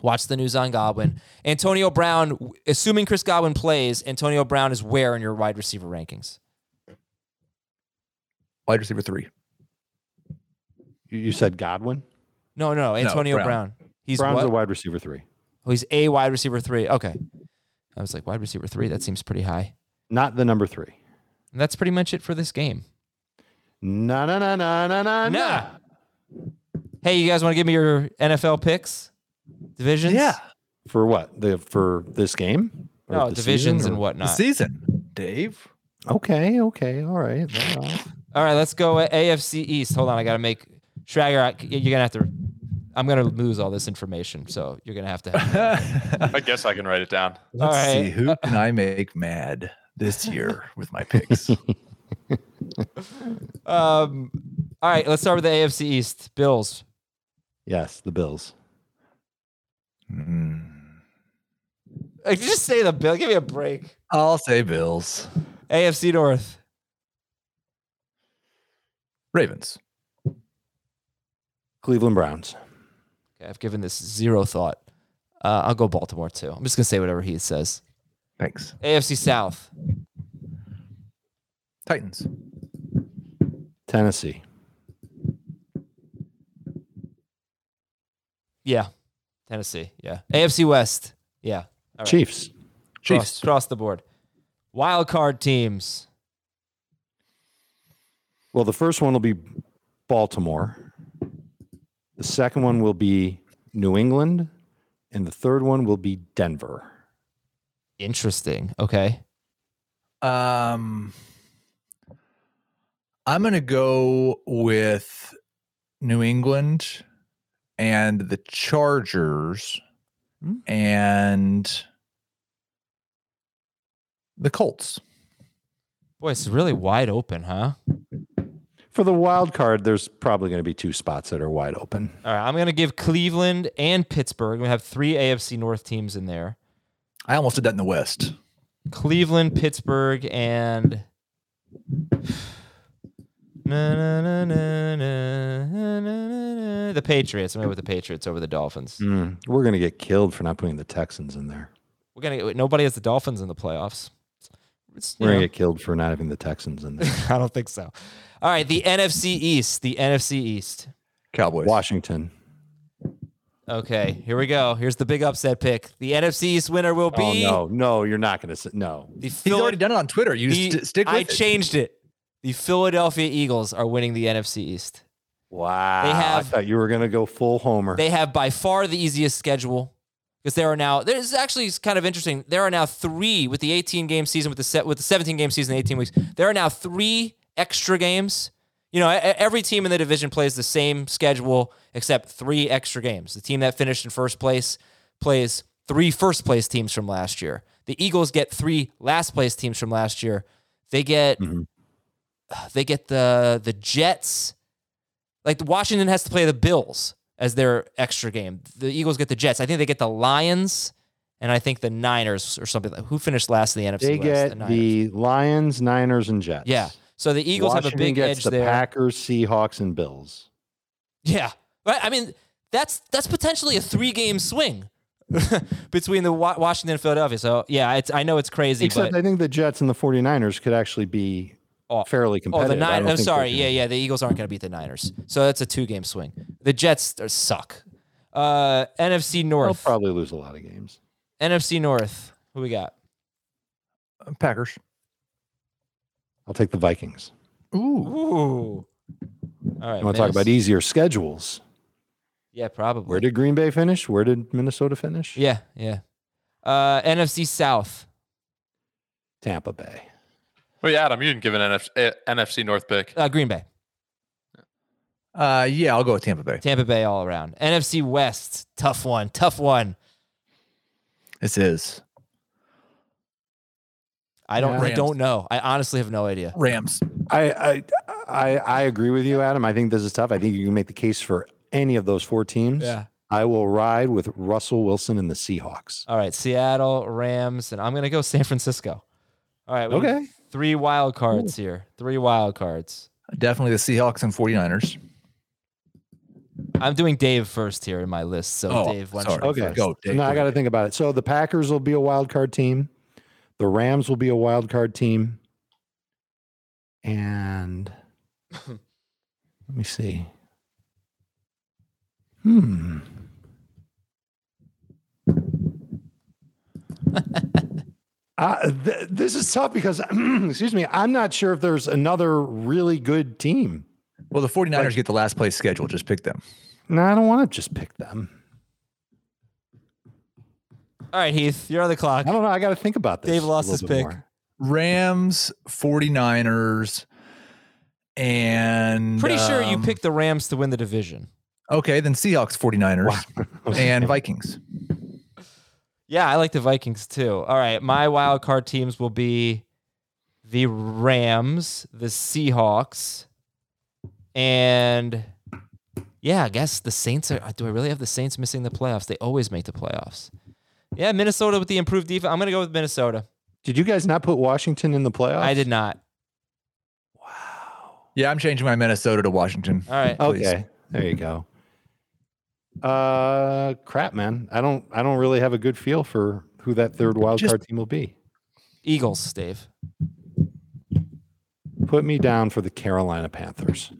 Watch the news on Godwin. Antonio Brown, assuming Chris Godwin plays, Antonio Brown is where in your wide receiver rankings? Wide receiver three. You, you said Godwin. No, no, Antonio Brown. Brown. He's Brown's what? a wide receiver three, Oh, he's a wide receiver three. Okay. I was like, wide receiver three? That seems pretty high. not the number three. And that's pretty much it for this game. Na na na na na na Nah. na. Hey, you guys want to give me your NFL picks? Divisions? Yeah. For what? The for this game? Or No, the divisions season, and or- The whatnot. season, Dave. Okay, okay, all right. all right. All right, let's go at AFC East. Hold on, I got to make Schrager. I- You're gonna have to. I'm gonna lose all this information, so you're gonna have to. I guess I can write it down. Let's All see who can I make mad this year with my picks. Um, all right, let's start with the AFC East. Bills. Yes, the Bills. Hmm. Like, just say the Bill. Give me a break. I'll say Bills. AFC North. Ravens. Cleveland Browns. Okay, I've given this zero thought. Uh, I'll go Baltimore too. I'm just gonna say whatever he says. Thanks. AFC South. Titans. Tennessee. Yeah. Tennessee. Yeah. AFC West. Yeah. All right. Chiefs. Cross, Chiefs. cross the board. Wild card teams. Well, the first one will be Baltimore. The second one will be New England. And the third one will be Denver. Interesting. Okay. Um, I'm going to go with New England and the Chargers and the Colts. Boy, it's really wide open, huh? For the wild card, there's probably going to be two spots that are wide open. All right. I'm gonna give Cleveland and Pittsburgh. We have three AFC North teams in there. I almost did that in the West. Cleveland, Pittsburgh, and Na, na, na, na, na, na, na, na. the Patriots. I'm going with the Patriots over the Dolphins. Mm, we're going to get killed for not putting the Texans in there. We're gonna. Nobody has the Dolphins in the playoffs. It's, We're going know, to get killed for not having the Texans in there. I don't think so. All right, the NFC East. The NFC East. Cowboys. Washington. Okay, here we go. Here's the big upset pick. The NFC East winner will be. Oh, be no. No, you're not going to say no. the He's Phila- already done it on Twitter. You the- st- stick with I it. changed it. The Philadelphia Eagles are winning the NFC East. Wow. They I have- thought you were going to go full homer. They have by far the easiest schedule because there are now. There's actually it's kind of interesting. There are now three with the 18 game season with the set with the 17 game season, 18 weeks. There are now three extra games. You know, every team in the division plays the same schedule except three extra games. The team that finished in first place plays three first place teams from last year. The Eagles get three last place teams from last year. They get mm-hmm. they get the the Jets. Like Washington has to play the Bills as their extra game. The Eagles get the Jets. I think they get the Lions and I think the Niners or something. like Who finished last in the NFC They West? get Niners. the Lions, Niners, and Jets. yeah. So the Eagles Washington have a big gets edge the there. Packers, Seahawks, and Bills. Yeah. Right. I mean, that's that's potentially a three game swing between the Washington and Philadelphia. So yeah, it's I know it's crazy, Except but I think the Jets and the 49ers could actually be Oh, fairly competitive. Oh, the I I'm sorry. Yeah, yeah. The Eagles aren't going to beat the Niners, so that's a two-game swing. The Jets are, suck. Uh, NFC They'll North. probably lose a lot of games. NFC North. Who we got? Packers. I'll take the Vikings. Ooh. Ooh. All right. You want to talk about easier schedules? Yeah, probably. Where did Green Bay finish? Where did Minnesota finish? Yeah, yeah. Uh, NFC South. Tampa Bay. Well, yeah, Adam, you didn't give an NF- eh, NFC North pick. Uh, Green Bay. Uh, yeah, I'll go with Tampa Bay. Tampa Bay all around. NFC West. Tough one. Tough one. This is I don't. I don't know. I honestly have no idea. Rams. I, I I I agree with you, Adam. I think this is tough. I think you can make the case for any of those four teams. Yeah. I will ride with Russell Wilson and the Seahawks. All right. Seattle Rams, and I'm gonna go San Francisco. All right. we have Okay. Three wild cards here. Three wild cards. Definitely the Seahawks and 49ers. I'm doing Dave first here in my list. So Oh, Dave, why don't you Okay. first? Go, Dave. now I got to think about it. So the Packers will be a wild card team. The Rams will be a wild card team. And let me see. Hmm. Uh, th- this is tough because, excuse me, I'm not sure if there's another really good team. Well, the 49ers get the last place schedule. Just pick them. No, I don't want to just pick them. All right, Heath, you're on the clock. I don't know. I got to think about this. Dave lost little his bit pick. more. Rams, 49ers, and Pretty sure you um, picked the Rams to win the division. Okay, then Seahawks, 49ers, and Vikings. Yeah, I like the Vikings too. All right, my wild card teams will be the Rams, the Seahawks, and yeah, I guess the Saints are. Do I really have the Saints missing the playoffs? They always make the playoffs. Yeah, Minnesota with the improved defense. I'm gonna go with Minnesota. Did you guys not put Washington in the playoffs? I did not. Wow. Yeah, I'm changing my Minnesota to Washington. All right. please. Okay, there you go. Uh, crap, man. I don't. I don't really have a good feel for who that third wild Just- card team will be. Eagles, Dave. Put me down for the Carolina Panthers.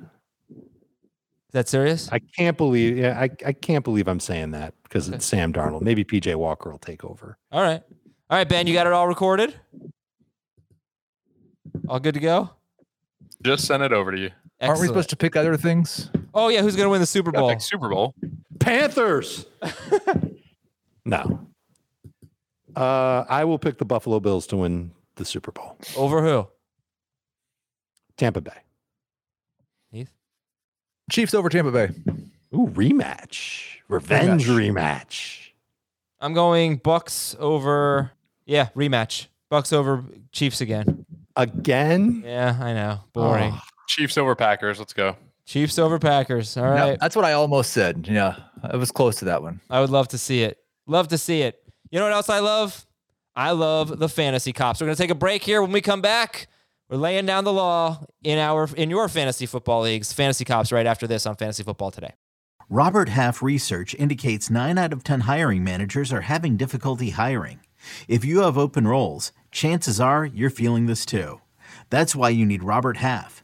Is that serious? I can't believe. Yeah, I, I can't believe I'm saying that because it's Sam Darnold. Maybe PJ Walker will take over. All right. All right, Ben, you got it all recorded? All good to go? Just send it over to you. Aren't we supposed to pick other things? Oh, yeah. Who's going to win the Super Bowl? pick Super Bowl. Panthers. no. Uh, I will pick the Buffalo Bills to win the Super Bowl. Over who? Tampa Bay. Heath? Chiefs over Tampa Bay. Ooh, rematch. Revenge rematch. I'm going Bucs over. Yeah, rematch. Bucs over Chiefs again. Again? Yeah, I know. Boring. Oh. Chiefs over Packers. Let's go. Chiefs over Packers. All right. Yeah, right. that's what I almost said. Yeah, I was close to that one. I would love to see it. Love to see it. You know what else I love? I love the fantasy cops. We're going to take a break here. When we come back, we're laying down the law in our in your fantasy football leagues. Fantasy cops right after this on Fantasy Football Today. Robert Half research indicates 9 out of 10 hiring managers are having difficulty hiring. If you have open roles, chances are you're feeling this too. That's why you need Robert Half.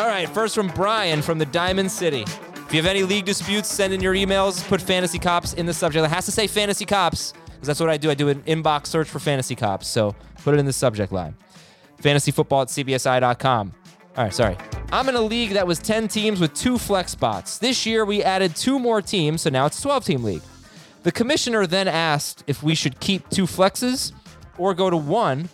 All right, first from Brian from the Diamond City. If you have any league disputes, send in your emails. Put Fantasy Cops in the subject. It has to say Fantasy Cops because that's what I do. I do an inbox search for Fantasy Cops. So put it in the subject line. Fantasy football at cbsi.com. All right, sorry. I'm in a league that was 10 teams with two flex spots. This year, we added two more teams, so now it's a 12 team league. The commissioner then asked if we should keep two flexes or go to one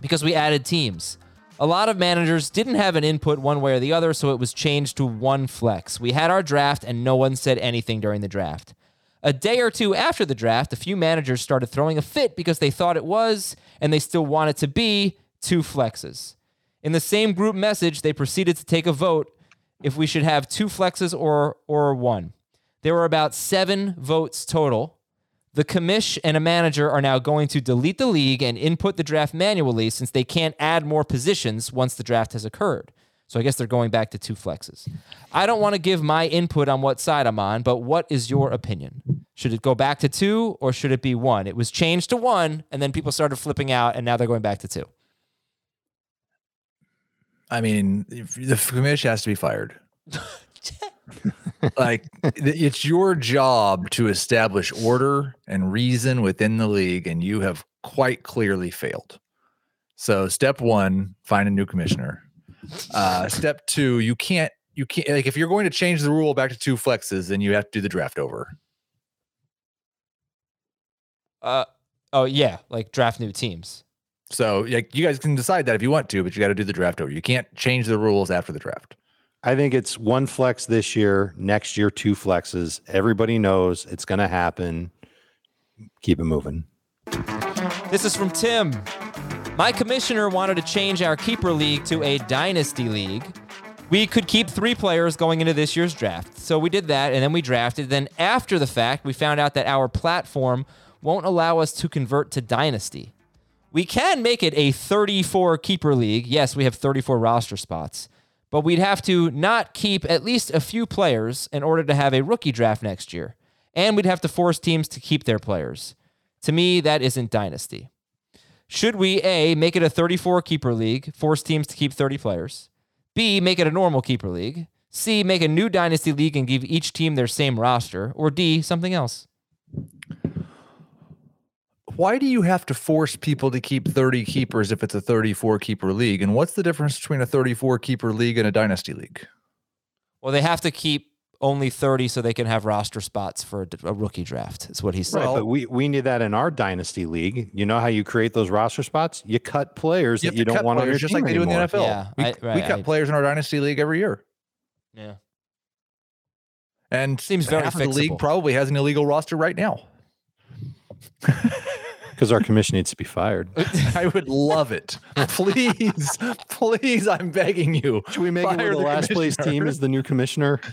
because we added teams. A lot of managers didn't have an input one way or the other, so it was changed to one flex. We had our draft and no one said anything during the draft. A day or two after the draft, a few managers started throwing a fit because they thought it was, and they still want it to be, two flexes. In the same group message, they proceeded to take a vote if we should have two flexes or or one. There were about seven votes total. The commish and a manager are now going to delete the league and input the draft manually since they can't add more positions once the draft has occurred. So I guess they're going back to two flexes. I don't want to give my input on what side I'm on, but what is your opinion? Should it go back to two or should it be one? It was changed to one, and then people started flipping out, and now they're going back to two. I mean, the commish has to be fired. like it's your job to establish order and reason within the league, and you have quite clearly failed. So, step one, find a new commissioner. Uh, step two, you can't, you can't like if you're going to change the rule back to two flexes, then you have to do the draft over. Uh, oh yeah, like draft new teams. So, like you guys can decide that if you want to, but you got to do the draft over. You can't change the rules after the draft. I think it's one flex this year, next year, two flexes. Everybody knows it's going to happen. Keep it moving. This is from Tim. My commissioner wanted to change our keeper league to a dynasty league. We could keep three players going into this year's draft. So we did that and then we drafted. Then after the fact, we found out that our platform won't allow us to convert to dynasty. We can make it a 34 keeper league. Yes, we have 34 roster spots, but we'd have to not keep at least a few players in order to have a rookie draft next year. And we'd have to force teams to keep their players. To me, that isn't dynasty. Should we A, make it a 34 keeper league, force teams to keep 30 players? B, make it a normal keeper league? C, make a new dynasty league and give each team their same roster? Or D, something else? Why do you have to force people to keep 30 keepers if it's a 34 keeper league? And what's the difference between a 34 keeper league and a dynasty league? Well, they have to keep only 30 so they can have roster spots for a, a rookie draft. Is what he said. Right, but we, we need that in our dynasty league. You know how you create those roster spots? You cut players You that you don't want on your players just team like they do in the. NFL. Yeah, we, I- we cut I- players in our dynasty league every year, yeah. and Seems very half of the league probably has an illegal roster right now. Because our commission needs to be fired. I would love it. Please, please, I'm begging you. Should we make it Fire where the, last place team is the new commissioner?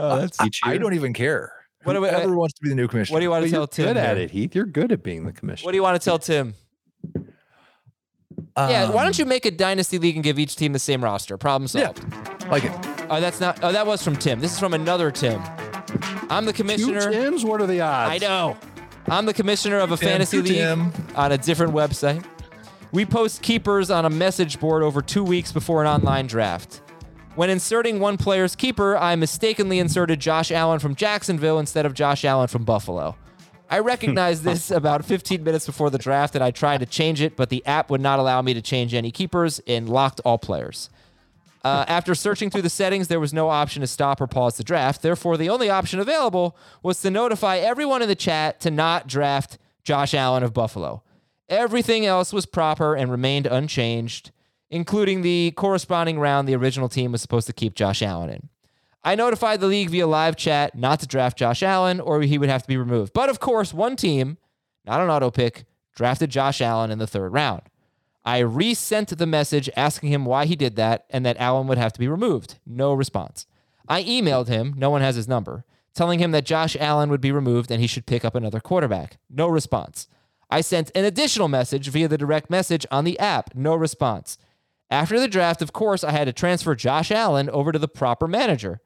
Oh, that's Each I don't even care. What do we- Whoever wants to be the new commissioner. what do you want But to you're tell Tim? good at it, Heath. You're good at being the commissioner. What do you want to tell Tim? yeah, um, why don't you make a dynasty league and give each team the same roster? Problem Yeah, solved. like it. Oh, that's not. Oh, that was from Tim. This is from another Tim. I'm the commissioner. Two commissioner. Tims? What are the odds? I know. I'm the commissioner of a fantasy league Tim. on a different website. We post keepers on a message board over two weeks before an online draft. When inserting one player's keeper, I mistakenly inserted Josh Allen from Jacksonville instead of Josh Allen from Buffalo. I recognized this about 15 minutes before the draft and I tried to change it, but the app would not allow me to change any keepers and locked all players. Uh, after searching through the settings, there was no option to stop or pause the draft. Therefore, the only option available was to notify everyone in the chat to not draft Josh Allen of Buffalo. Everything else was proper and remained unchanged, including the corresponding round the original team was supposed to keep Josh Allen in. I notified the league via live chat not to draft Josh Allen or he would have to be removed. But of course, one team, not an auto pick, drafted Josh Allen in the third round. I resent the message asking him why he did that and that Allen would have to be removed. No response. I emailed him, no one has his number, telling him that Josh Allen would be removed and he should pick up another quarterback. No response. I sent an additional message via the direct message on the app. No response. After the draft, of course, I had to transfer Josh Allen over to the proper manager.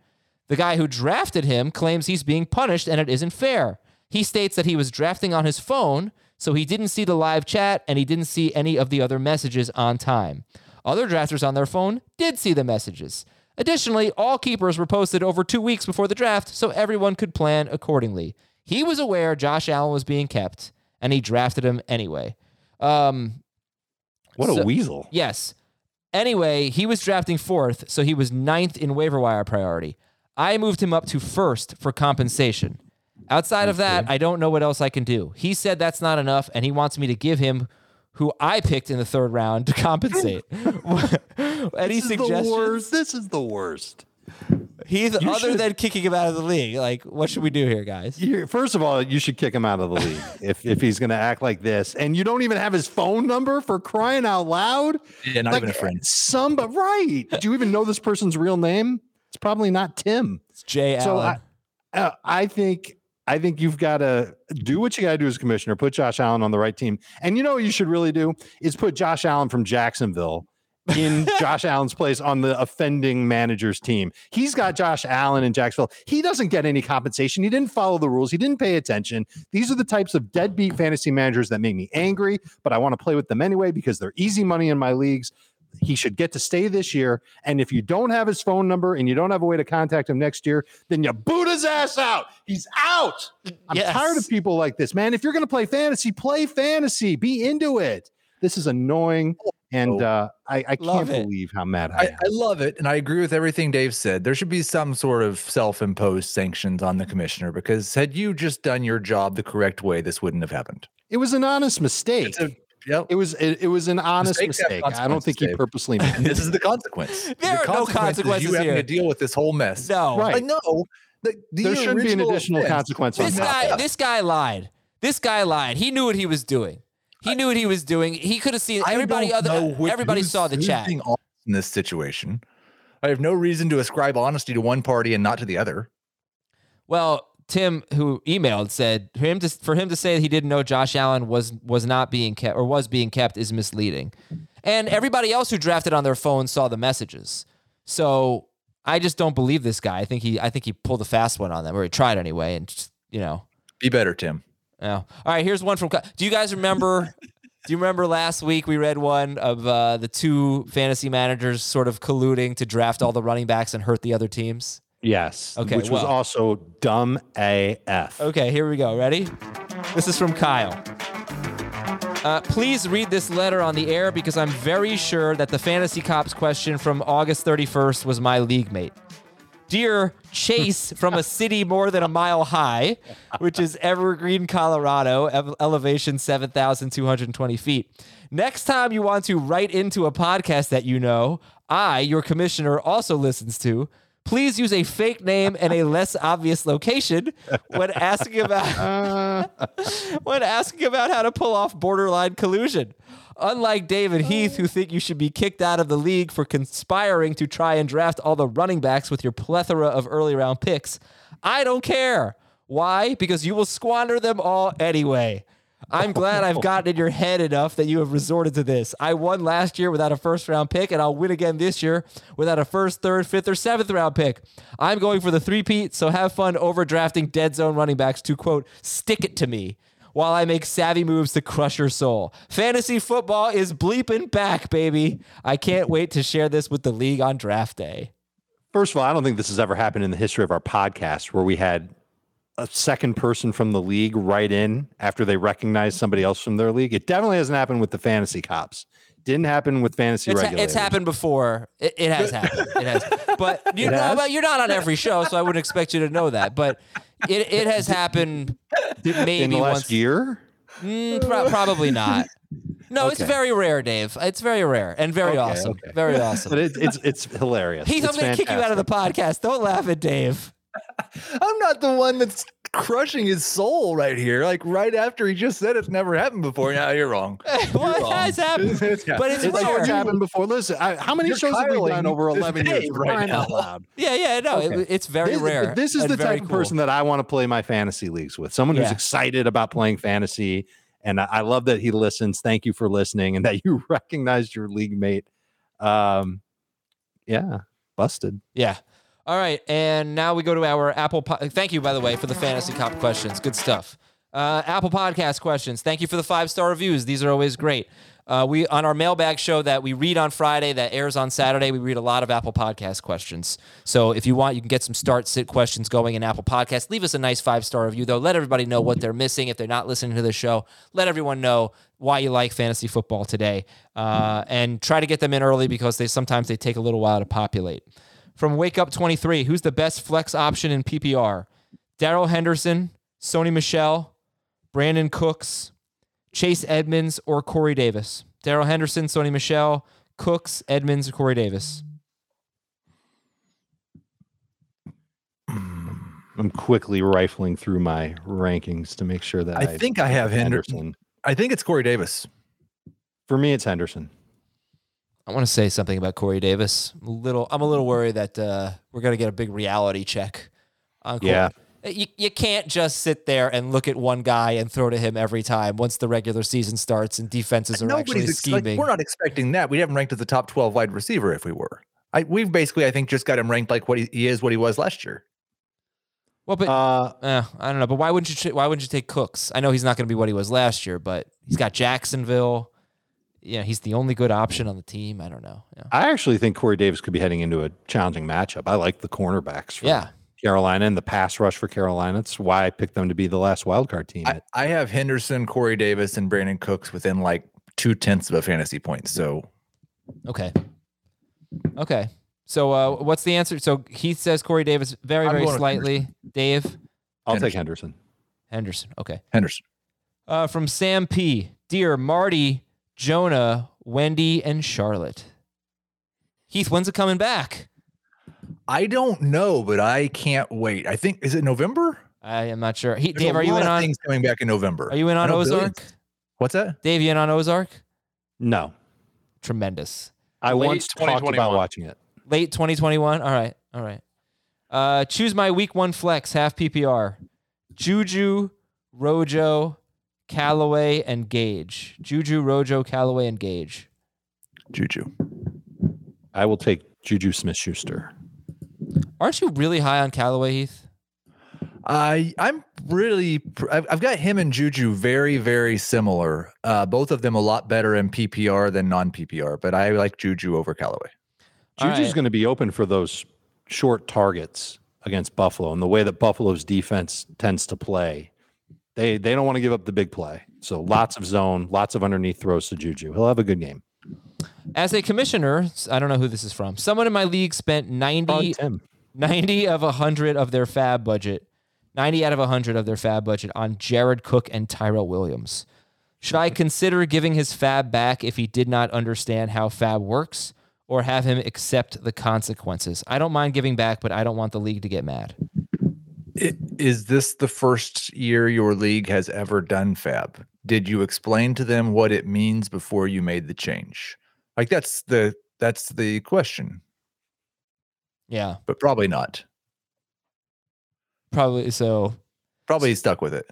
The guy who drafted him claims he's being punished and it isn't fair. He states that he was drafting on his phone, so he didn't see the live chat and he didn't see any of the other messages on time. Other drafters on their phone did see the messages. Additionally, all keepers were posted over two weeks before the draft, so everyone could plan accordingly. He was aware Josh Allen was being kept, and he drafted him anyway. Um, What a weasel. Yes. Anyway, he was drafting fourth, so he was ninth in waiver wire priority. I moved him up to first for compensation. Outside of that, I don't know what else I can do. He said that's not enough, and he wants me to give him who I picked in the third round to compensate. Any This is the suggestions? worst. This is the worst. Heath, other should- than kicking him out of the league, like what should we do here, guys? You- First of all, you should kick him out of the league if, if he's going to act like this. And you don't even have his phone number for crying out loud. Yeah, not Like, even a friend. Somebody, right? Do you even know this person's real name? It's probably not Tim. It's Jay So Allen. I, uh, I think I think you've got to do what you got to do as commissioner. Put Josh Allen on the right team, and you know what you should really do is put Josh Allen from Jacksonville in Josh Allen's place on the offending manager's team. He's got Josh Allen in Jacksonville. He doesn't get any compensation. He didn't follow the rules. He didn't pay attention. These are the types of deadbeat fantasy managers that make me angry, but I want to play with them anyway because they're easy money in my leagues. He should get to stay this year. And if you don't have his phone number and you don't have a way to contact him next year, then you boot his ass out. He's out. I'm Yes. tired of people like this, man. If you're going to play fantasy, play fantasy. Be into it. This is annoying. And uh, I, I Love can't it. believe how mad I I, am. I love it, and I agree with everything Dave said. There should be some sort of self-imposed sanctions on the commissioner because had you just done your job the correct way, this wouldn't have happened. It was an honest mistake. It's a, yep. it was it, it was an honest mistake. I don't think he Dave. purposely made it. this is the consequence. There the are no consequence is consequences you having to deal with this whole mess. no, Right. I know. The, the There shouldn't be an additional offense consequence this was guy not- this guy lied this guy lied he knew what he was doing he knew what he was doing he could have seen everybody other which- everybody saw the chat being honest in this situation. I have no reason to ascribe honesty to one party and not to the other. well tim who emailed said for him to for him to say that he didn't know josh allen was was not being kept or was being kept is misleading and everybody else who drafted on their phone saw the messages so i just don't believe this guy i think he i think he pulled a fast one on them or he tried anyway and just, you know Be better, Tim. Yeah. All right. Here's one from. Do you guys remember? do you remember last week we read one of uh, the two fantasy managers sort of colluding to draft all the running backs and hurt the other teams? Yes. Okay, Which was also dumb AF. Okay. Here we go. Ready? This is from Kyle. Uh, please read this letter on the air because I'm very sure that the fantasy cops question from August 31st was my league mate. Dear Chase from a city more than a mile high, which is Evergreen, Colorado, ev- elevation 7,220 feet. Next time you want to write into a podcast that you know, I, your commissioner, also listens to, please use a fake name and a less obvious location when asking about when asking about how to pull off borderline collusion. Unlike David Heath, who think you should be kicked out of the league for conspiring to try and draft all the running backs with your plethora of early round picks, I don't care. Why? Because you will squander them all anyway. I'm glad I've gotten in your head enough that you have resorted to this. I won last year without a first round pick, and I'll win again this year without a first, third, fifth, or seventh round pick. I'm going for the three-peat, so have fun overdrafting dead zone running backs to quote, stick it to me while I make savvy moves to crush your soul. Fantasy football is bleeping back, baby. I can't wait to share this with the league on draft day. First of all, I don't think this has ever happened in the history of our podcast where we had a second person from the league right in after they recognize somebody else from their league. It definitely hasn't happened with the fantasy cops. Didn't happen with fantasy It's, ha- it's happened before. It, it has happened. It has. But you know, but you're not on every show, so I wouldn't expect you to know that. But it, it has happened maybe in the last once. year. Mm, pro- probably not. No, it's very rare, Dave. It's very rare and very Okay, awesome. okay. Very awesome. But it, it's it's hilarious. Heath, I'm going to kick you out of the podcast. Don't laugh at Dave. I'm not the one that's crushing his soul right here. Like right after he just said it's never happened before. Now you're wrong. what wrong. has happened? It's- But it's It's always happened before. Listen, I, how many shows have we done over 11 years? Right out now. loud. Yeah, yeah, no, it- it's very this, rare. This is the type of person that I want to play my fantasy leagues with. Someone who's Yeah. excited about playing fantasy. And I, I love that he listens. Thank you for listening and that you recognized your league mate. Um, yeah, busted. Yeah. All right, and now we go to our Apple. Po- Thank you, by the way, for the fantasy cop questions. Good stuff. Uh, Apple Podcast questions. Thank you for the five star reviews. These are always great. Uh, we on our mailbag show that we read on Friday that airs on Saturday. We read a lot of Apple Podcast questions. So if you want, you can get some start sit questions going in Apple Podcast. Leave us a nice five star review though. Let everybody know what they're missing if they're not listening to the show. Let everyone know why you like fantasy football today, uh, and try to get them in early because they sometimes they take a little while to populate from Wake Up 23. Who's the best flex option in PPR? Darrell Henderson, Sony Michel, Brandin Cooks, Chase Edmonds, or Corey Davis? Darrell Henderson, Sony Michel, Cooks, Edmonds, or Corey Davis? I'm quickly rifling through my rankings to make sure that I think I have Henderson. Henderson. I think it's Corey Davis. For me, it's Henderson. I want to say something about Corey Davis. I'm A little, I'm a little worried that uh, we're gonna get a big reality check on Corey. Yeah. You, you can't just sit there and look at one guy and throw to him every time once the regular season starts and defenses are actually ex- like, scheming. we're not expecting that. We haven't ranked as the top 12 wide receiver if we were. I, we've basically, I think, just got him ranked like what he, he is, what he was last year. well, but Uh, Uh, I don't know, but why wouldn't you? ch- Why wouldn't you take Cooks? I know he's not going to be what he was last year, but he's got Jacksonville. Yeah, he's the only good option on the team. I don't know. Yeah, I actually think Corey Davis could be heading into a challenging matchup. I like the cornerbacks for yeah. Carolina and the pass rush for Carolina. That's why I picked them to be the last wild card team. I, I have Henderson, Corey Davis, and Brandin Cooks within like two tenths of a fantasy point. So Okay, okay. So, uh, what's the answer? So Heath says Corey Davis very, I'm very going with slightly. Dave I'll take Henderson. Henderson. Henderson. Okay. Henderson. Uh, from Sam P. Dear Marty, Jonah, Wendy, and Charlotte. Heath, when's it coming back? I don't know, but I can't wait. I think is it November? I am not sure. He, Dave, are you in on? things coming back in November? Are you in on Ozark? billions. What's that? Dave, you in on Ozark? No, Tremendous. I Late once talked about watching it. Late 2021. All right. All right. Uh, choose my week one flex half PPR. Juju, Rojo, Callaway, and Gage. Juju, Rojo, Callaway, and Gage. Juju. I will take Juju Smith Schuster. Aren't you really high on Callaway, Heath? I I'm really I've, I've got him and Juju very very similar. Uh, both of them a lot better in PPR than non PPR, but I like Juju over Callaway. All Juju's right. going to be open for those short targets against Buffalo, and the way that Buffalo's defense tends to play, they they don't want to give up the big play. So lots of zone, lots of underneath throws to Juju. He'll have a good game. As a commissioner, I don't know who this is from. Someone in my league spent 90 Probably Tim. 90 of 100 of their fab budget, 90 out of 100 of their fab budget on Jared Cook and Tyrell Williams. Should I consider giving his fab back if he did not understand how fab works or have him accept the consequences? I don't mind giving back, but I don't want the league to get mad. Is this the first year your league has ever done fab? Did you explain to them what it means before you made the change? Like that's the that's the question, Yeah, but probably not. probably so. Probably stuck with it.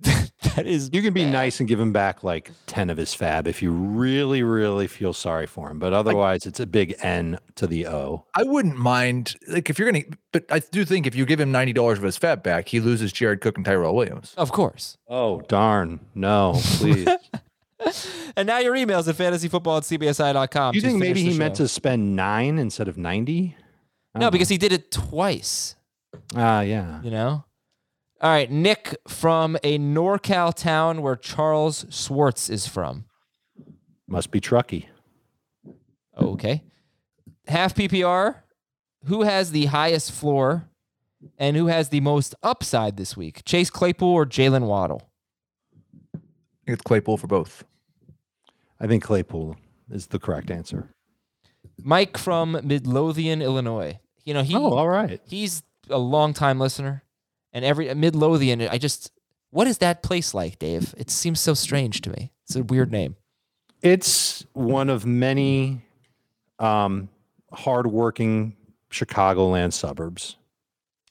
That is You can be nice and give him back like 10 of his fab if you really, really feel sorry for him. But otherwise, it's a big N to the O. I wouldn't mind like if you're gonna, but I do think if you give him ninety dollars of his fab back, he loses Jared Cook and Tyrell Williams. Of course. Oh, darn. No, please. And now your emails at fantasyfootball at cbsi.com. Do you think maybe finish the he meant to spend nine instead of 90? No, because he did it twice, Ah, yeah. you know? All right, Nick from a NorCal town where Charles Swartz is from. Must be Truckee. Oh, okay. Half PPR. Who has the highest floor and who has the most upside this week? Chase Claypool or Jaylen Waddle? I think it's Claypool for both. I think Claypool is the correct answer. Mike from Midlothian, Illinois. You know, he oh, all right. he's a longtime listener. And every Midlothian, I just what is that place like, Dave? It seems so strange to me. It's a weird name. It's one of many um, hardworking Chicagoland suburbs.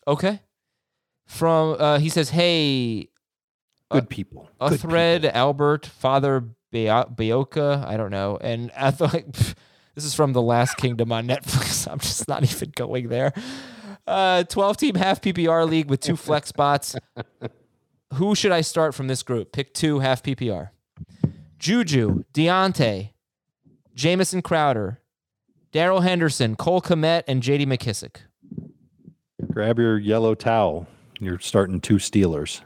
Okay. From uh he says, Hey, Good people. a Good thread, Albert, Father Beocca, I don't know. And I thought this is from the Last Kingdom on Netflix. I'm just not even going there. Uh 12 team half PPR league with two flex spots. Who should I start from this group? Pick two half PPR. Juju, Diontae, Jamison Crowder, Darrell Henderson, Cole Kmet, and JD McKissic. Grab your yellow towel. You're starting two Steelers.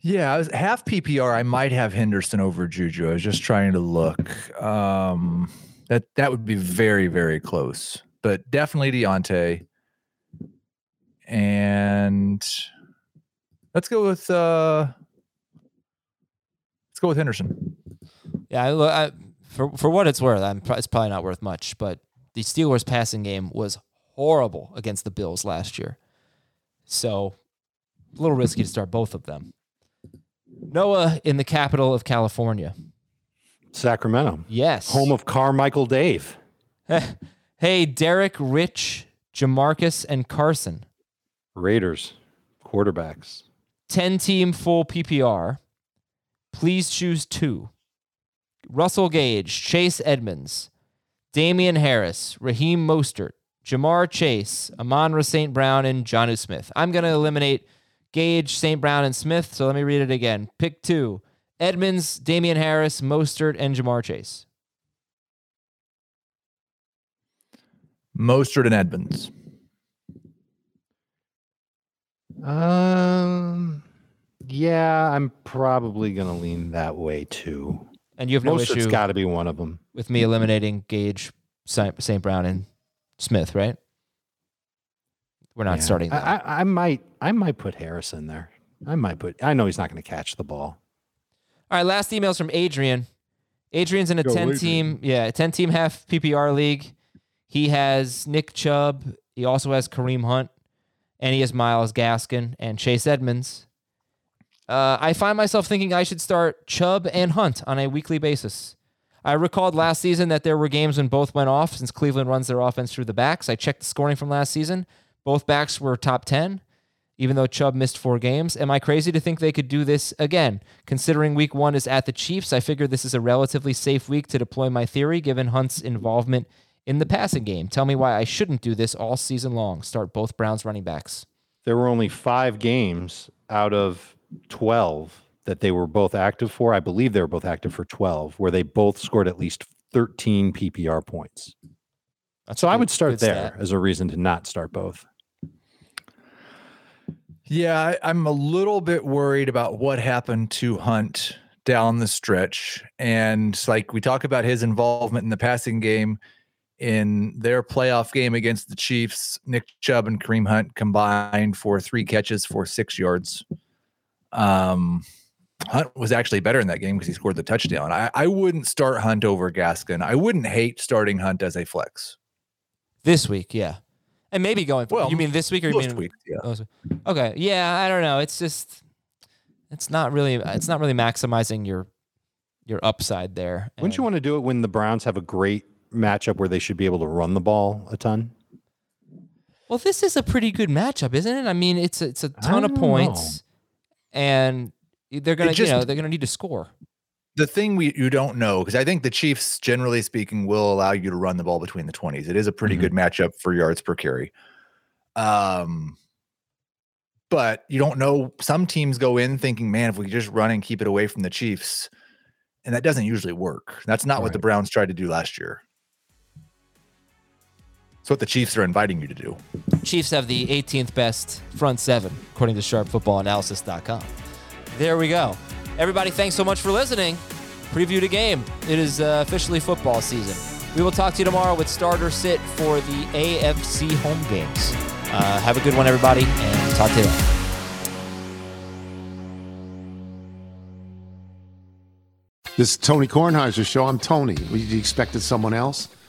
Yeah, I was half PPR. I might have Henderson over Juju. I was just trying to look. Um, that that would be very very close, but definitely Diontae. And let's go with uh, let's go with Henderson. Yeah, I, lo- I, for for what it's worth, I'm, it's probably not worth much. But the Steelers' passing game was horrible against the Bills last year, so a little risky to start both of them. Noah in the capital of California. Sacramento, Yes. home of Carmichael Dave. hey, Derek, Rich, Jamarcus, and Carson. Raiders, quarterbacks. 10 team full PPR. Please choose two Russell Gage, Chase Edmonds, Damien Harris, Raheem Mostert, Ja'Marr Chase, Amon St. Brown, and Jonnu Smith. I'm going to eliminate Gage, St. Brown, and Smith. So let me read it again. Pick two Edmonds, Damien Harris, Mostert, and Ja'Marr Chase. Mostert and Edmonds. Um, yeah, I'm probably going to lean that way too. And you have no Most it's issue got to be one of them. with me eliminating Gage, St. Brown, and Smith, right? We're not Yeah. starting I. I, I might, I might put Harris in there. I might put. I know he's not going to catch the ball. All right, last emails from Adrian. Adrian's in a Go 10 Adrian. team, yeah, a 10 team half PPR league. He has Nick Chubb. He also has Kareem Hunt, and he has Myles Gaskin and Chase Edmonds. Uh, I find myself thinking I should start Chubb and Hunt on a weekly basis. I recalled last season that there were games when both went off since Cleveland runs their offense through the backs. I checked the scoring from last season. Both backs were top 10, even though Chubb missed four games. Am I crazy to think they could do this again? Considering week one is at the Chiefs, I figure this is a relatively safe week to deploy my theory given Hunt's involvement in the passing game. Tell me why I shouldn't do this all season long. Start both Browns running backs. There were only five games out of twelve that they were both active for. I believe they were both active for twelve, where they both scored at least thirteen PPR points. That's So a I good- would start there stat. as a reason to not start both. Yeah, I, I'm a little bit worried about what happened to Hunt down the stretch. And like we talk about his involvement in the passing game, in their playoff game against the Chiefs, Nick Chubb and Kareem Hunt combined for three catches for six yards. Um, Hunt was actually better in that game because he scored the touchdown. I, I wouldn't start Hunt over Gaskin. I wouldn't hate starting Hunt as a flex. This week, yeah. And maybe going forward. Well, you mean this week or you mean weeks, yeah. most- Okay. Yeah, I don't know. It's just it's not really it's not really maximizing your your upside there. Wouldn't you want to do it when the Browns have a great matchup where they should be able to run the ball a ton? Well, this is a pretty good matchup, isn't it? I mean, it's a, it's a ton of don't points, and they're gonna just- you know they're gonna need to score. the thing we you don't know because I think the Chiefs, generally speaking, will allow you to run the ball between the twenties. It is a pretty Mhm. good matchup for yards per carry. Um, but you don't know. Some teams go in thinking, "Man, if we could just run and keep it away from the Chiefs," and that doesn't usually work. That's not what the Browns tried to do last year. It's what the Chiefs are inviting you to do. Chiefs have the 18th best front seven, according to SharpFootballAnalysis.com. There we go. Everybody, thanks so much for listening. Preview the game. It is uh, officially football season. We will talk to you tomorrow with starter sit for the AFC home games. Uh, have a good one, everybody, and talk to you then. This is Tony Kornheiser's show. I'm Tony. Well, You expected someone else?